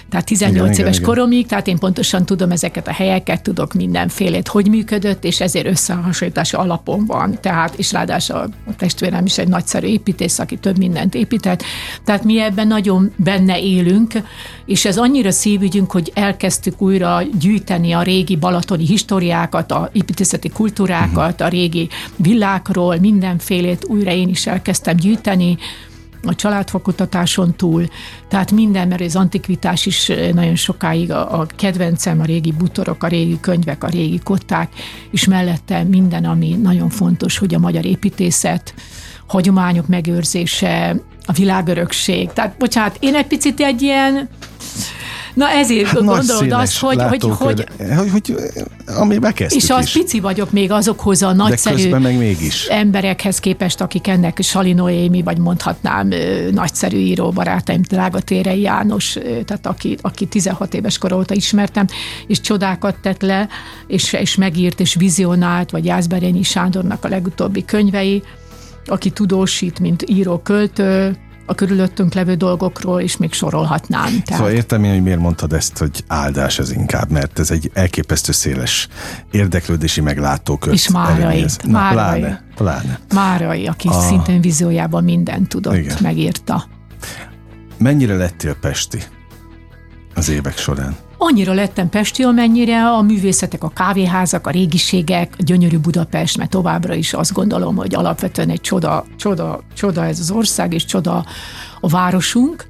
C: tehát 18 igen, éves igen, koromig, tehát én pontosan tudom ezeket a helyeket, tudok mindenfélét, hogy működött, és ezért összehasonlítási alapon van. Tehát, és ráadásul a testvérem is egy nagyszerű építész, aki több mindent épített. Tehát mi ebben nagyon benne élünk, és ez annyira szívügyünk, hogy elkezdtük újra gyűjteni a régi balatoni históriákat, a építészeti kultúrákat, a régi villákról, mindenfélét újra én is elkezdtem gyűjteni, a családfakutatáson túl, tehát minden, mert az antikvitás is nagyon sokáig a, a kedvencem, a régi butorok, a régi könyvek, a régi kották, és mellette minden, ami nagyon fontos, hogy a magyar építészet, hagyományok megőrzése, a világörökség. Tehát, bocsánat, én egy picit egy ilyen Na ezért hát gondolod azt, hogy, hogy, hogy,
B: hogy, hogy, ami bekezdtük
C: És az is. pici vagyok még azokhoz a nagyszerű
B: meg mégis.
C: emberekhez képest, akik ennek Sali Noémi, vagy mondhatnám nagyszerű író barátaim, Drága Térei János, tehát aki, aki 16 éves kor óta ismertem, és csodákat tett le, és, és megírt, és vizionált, vagy Jászberényi Sándornak a legutóbbi könyvei, aki tudósít, mint író-költő, a körülöttünk levő dolgokról is még sorolhatnám. Tehát...
B: Szóval értem én, hogy miért mondtad ezt, hogy áldás ez inkább, mert ez egy elképesztő széles érdeklődési meglátókör.
C: És Márai.
B: Na, Márai. Pláne, pláne.
C: Márai, aki a... szintén víziójában mindent tudott, Igen. megírta.
B: Mennyire lettél Pesti az évek során?
C: Annyira lettem Pesti, amennyire a művészetek, a kávéházak, a régiségek, a gyönyörű Budapest, mert továbbra is azt gondolom, hogy alapvetően egy csoda, csoda, csoda ez az ország, és csoda a városunk.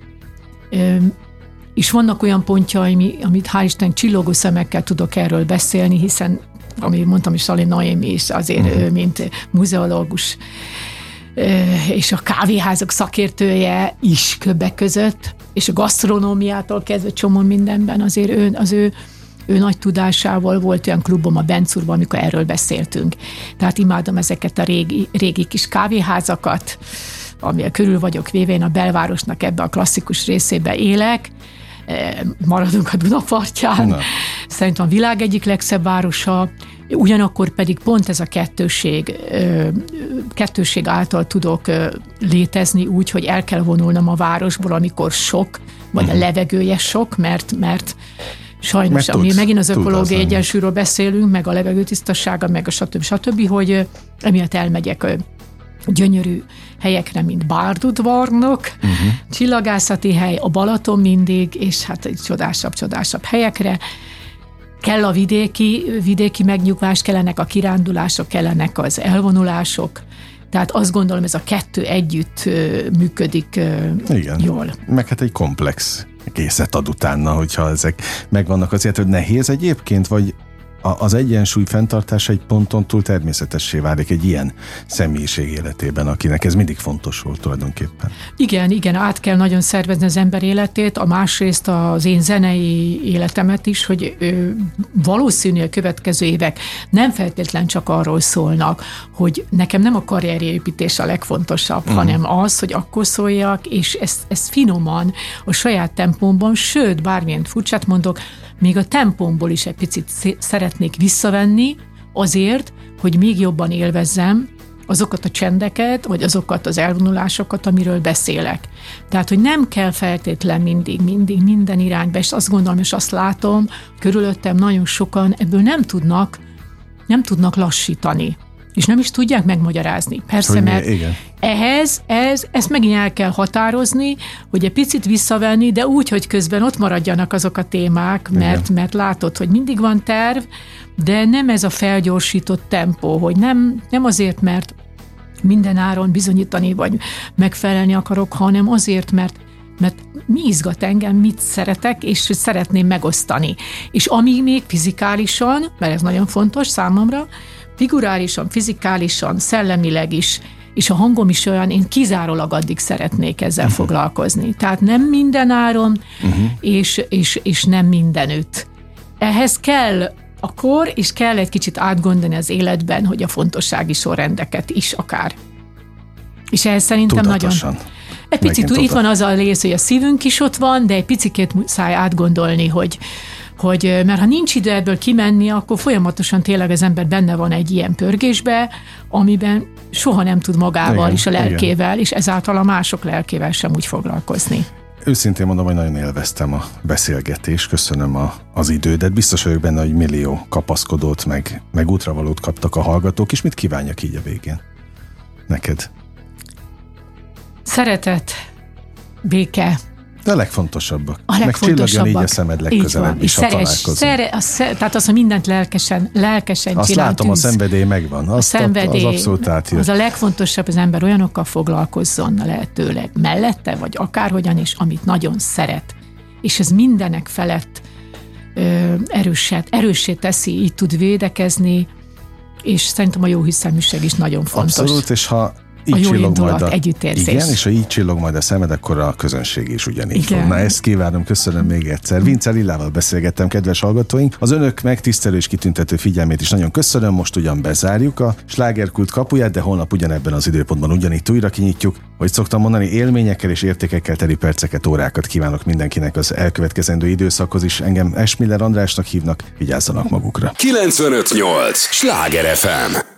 C: És vannak olyan pontjai, amit hál' Isten csillogó szemekkel tudok erről beszélni, hiszen, amit mondtam is, Sali Noémi is azért, uh-huh. mint muzeológus, és a kávéházak szakértője is köbbek között, és a gasztronómiától kezdve csomó mindenben azért ő, az ő ő nagy tudásával volt olyan klubom a Bencurban, amikor erről beszéltünk. Tehát imádom ezeket a régi, régi kis kávéházakat, amivel körül vagyok véve, én a belvárosnak ebbe a klasszikus részébe élek, maradunk a Dunapartján. Na. Szerintem a világ egyik legszebb városa, Ugyanakkor pedig pont ez a kettőség, kettőség által tudok létezni úgy, hogy el kell vonulnom a városból, amikor sok, vagy a mhm. levegője sok, mert, mert sajnos, mert ami tudsz, megint az ökológiai egyensúlyról beszélünk, meg a levegő tisztasága, meg a stb. stb., hogy emiatt elmegyek gyönyörű helyekre, mint Bárdudvarnok, uh-huh. csillagászati hely, a Balaton mindig, és hát egy csodásabb, csodásabb helyekre, kell a vidéki, vidéki megnyugvás, kellenek a kirándulások, kellenek az elvonulások, tehát azt gondolom, ez a kettő együtt működik Igen. jól.
B: Meg hát egy komplex készet ad utána, hogyha ezek megvannak azért, hogy nehéz egyébként, vagy az egyensúly fenntartása egy ponton túl természetessé válik egy ilyen személyiség életében, akinek ez mindig fontos volt tulajdonképpen.
C: Igen, igen, át kell nagyon szervezni az ember életét, a másrészt az én zenei életemet is, hogy valószínű a következő évek nem feltétlen csak arról szólnak, hogy nekem nem a karrierépítés a legfontosabb, uh-huh. hanem az, hogy akkor szóljak, és ezt, ezt finoman, a saját tempómban, sőt, bármilyen furcsát mondok, még a tempomból is egy picit szeretnék visszavenni, azért, hogy még jobban élvezzem azokat a csendeket, vagy azokat az elvonulásokat, amiről beszélek. Tehát, hogy nem kell feltétlen mindig, mindig, minden irányba, és azt gondolom, és azt látom, körülöttem nagyon sokan ebből nem tudnak, nem tudnak lassítani és nem is tudják megmagyarázni. Persze, hogy mert igen. ehhez, ez, ezt megint el kell határozni, hogy egy picit visszavenni, de úgy, hogy közben ott maradjanak azok a témák, mert, mert látod, hogy mindig van terv, de nem ez a felgyorsított tempó, hogy nem, nem azért, mert minden áron bizonyítani vagy megfelelni akarok, hanem azért, mert mert mi izgat engem, mit szeretek, és szeretném megosztani. És ami még fizikálisan, mert ez nagyon fontos számomra, figurálisan, fizikálisan, szellemileg is és a hangom is olyan, én kizárólag addig szeretnék ezzel uh-huh. foglalkozni. Tehát nem minden áron, uh-huh. és, és, és nem mindenütt. Ehhez kell a kor, és kell egy kicsit átgondolni az életben, hogy a fontossági sorrendeket is akár. És ehhez szerintem
B: Tudatosan.
C: nagyon... Egy picit, itt van az a rész, hogy a szívünk is ott van, de egy picit muszáj átgondolni, hogy, hogy mert ha nincs ide ebből kimenni, akkor folyamatosan tényleg az ember benne van egy ilyen pörgésbe, amiben soha nem tud magával igen, és a lelkével, igen. és ezáltal a mások lelkével sem úgy foglalkozni.
B: Őszintén mondom, hogy nagyon élveztem a beszélgetést, köszönöm a, az idődet. Biztos vagyok benne, hogy millió kapaszkodót, meg, meg útravalót kaptak a hallgatók, és mit kívánjak így a végén? Neked?
C: Szeretet, béke,
B: de a legfontosabbak.
C: A legfontosabbak.
B: Meg így a szemed legközelebb is, ha szeres,
C: szere, a sze, Tehát az, hogy mindent lelkesen, lelkesen
B: Azt
C: csinál,
B: látom, tűz. a szenvedély megvan. Azt a szenvedély, az abszolút átjött.
C: Az a legfontosabb, az ember olyanokkal foglalkozzon lehetőleg mellette, vagy akárhogyan, és amit nagyon szeret. És ez mindenek felett ö, erőset, erőssé teszi, így tud védekezni, és szerintem a jó hiszeműség is nagyon fontos.
B: Abszolút, és ha így a jó csillog majd a, együttérzés. Igen, és ha így csillog majd a szemed, akkor a közönség is ugyanígy igen. fog. Na ezt kívánom, köszönöm még egyszer. Vince Lillával beszélgettem, kedves hallgatóink. Az önök megtisztelő és kitüntető figyelmét is nagyon köszönöm. Most ugyan bezárjuk a slágerkult kapuját, de holnap ugyanebben az időpontban ugyanígy újra kinyitjuk. Hogy szoktam mondani, élményekkel és értékekkel teli perceket, órákat kívánok mindenkinek az elkövetkezendő időszakhoz is. Engem Esmiller Andrásnak hívnak, vigyázzanak magukra.
A: 958! Sláger FM!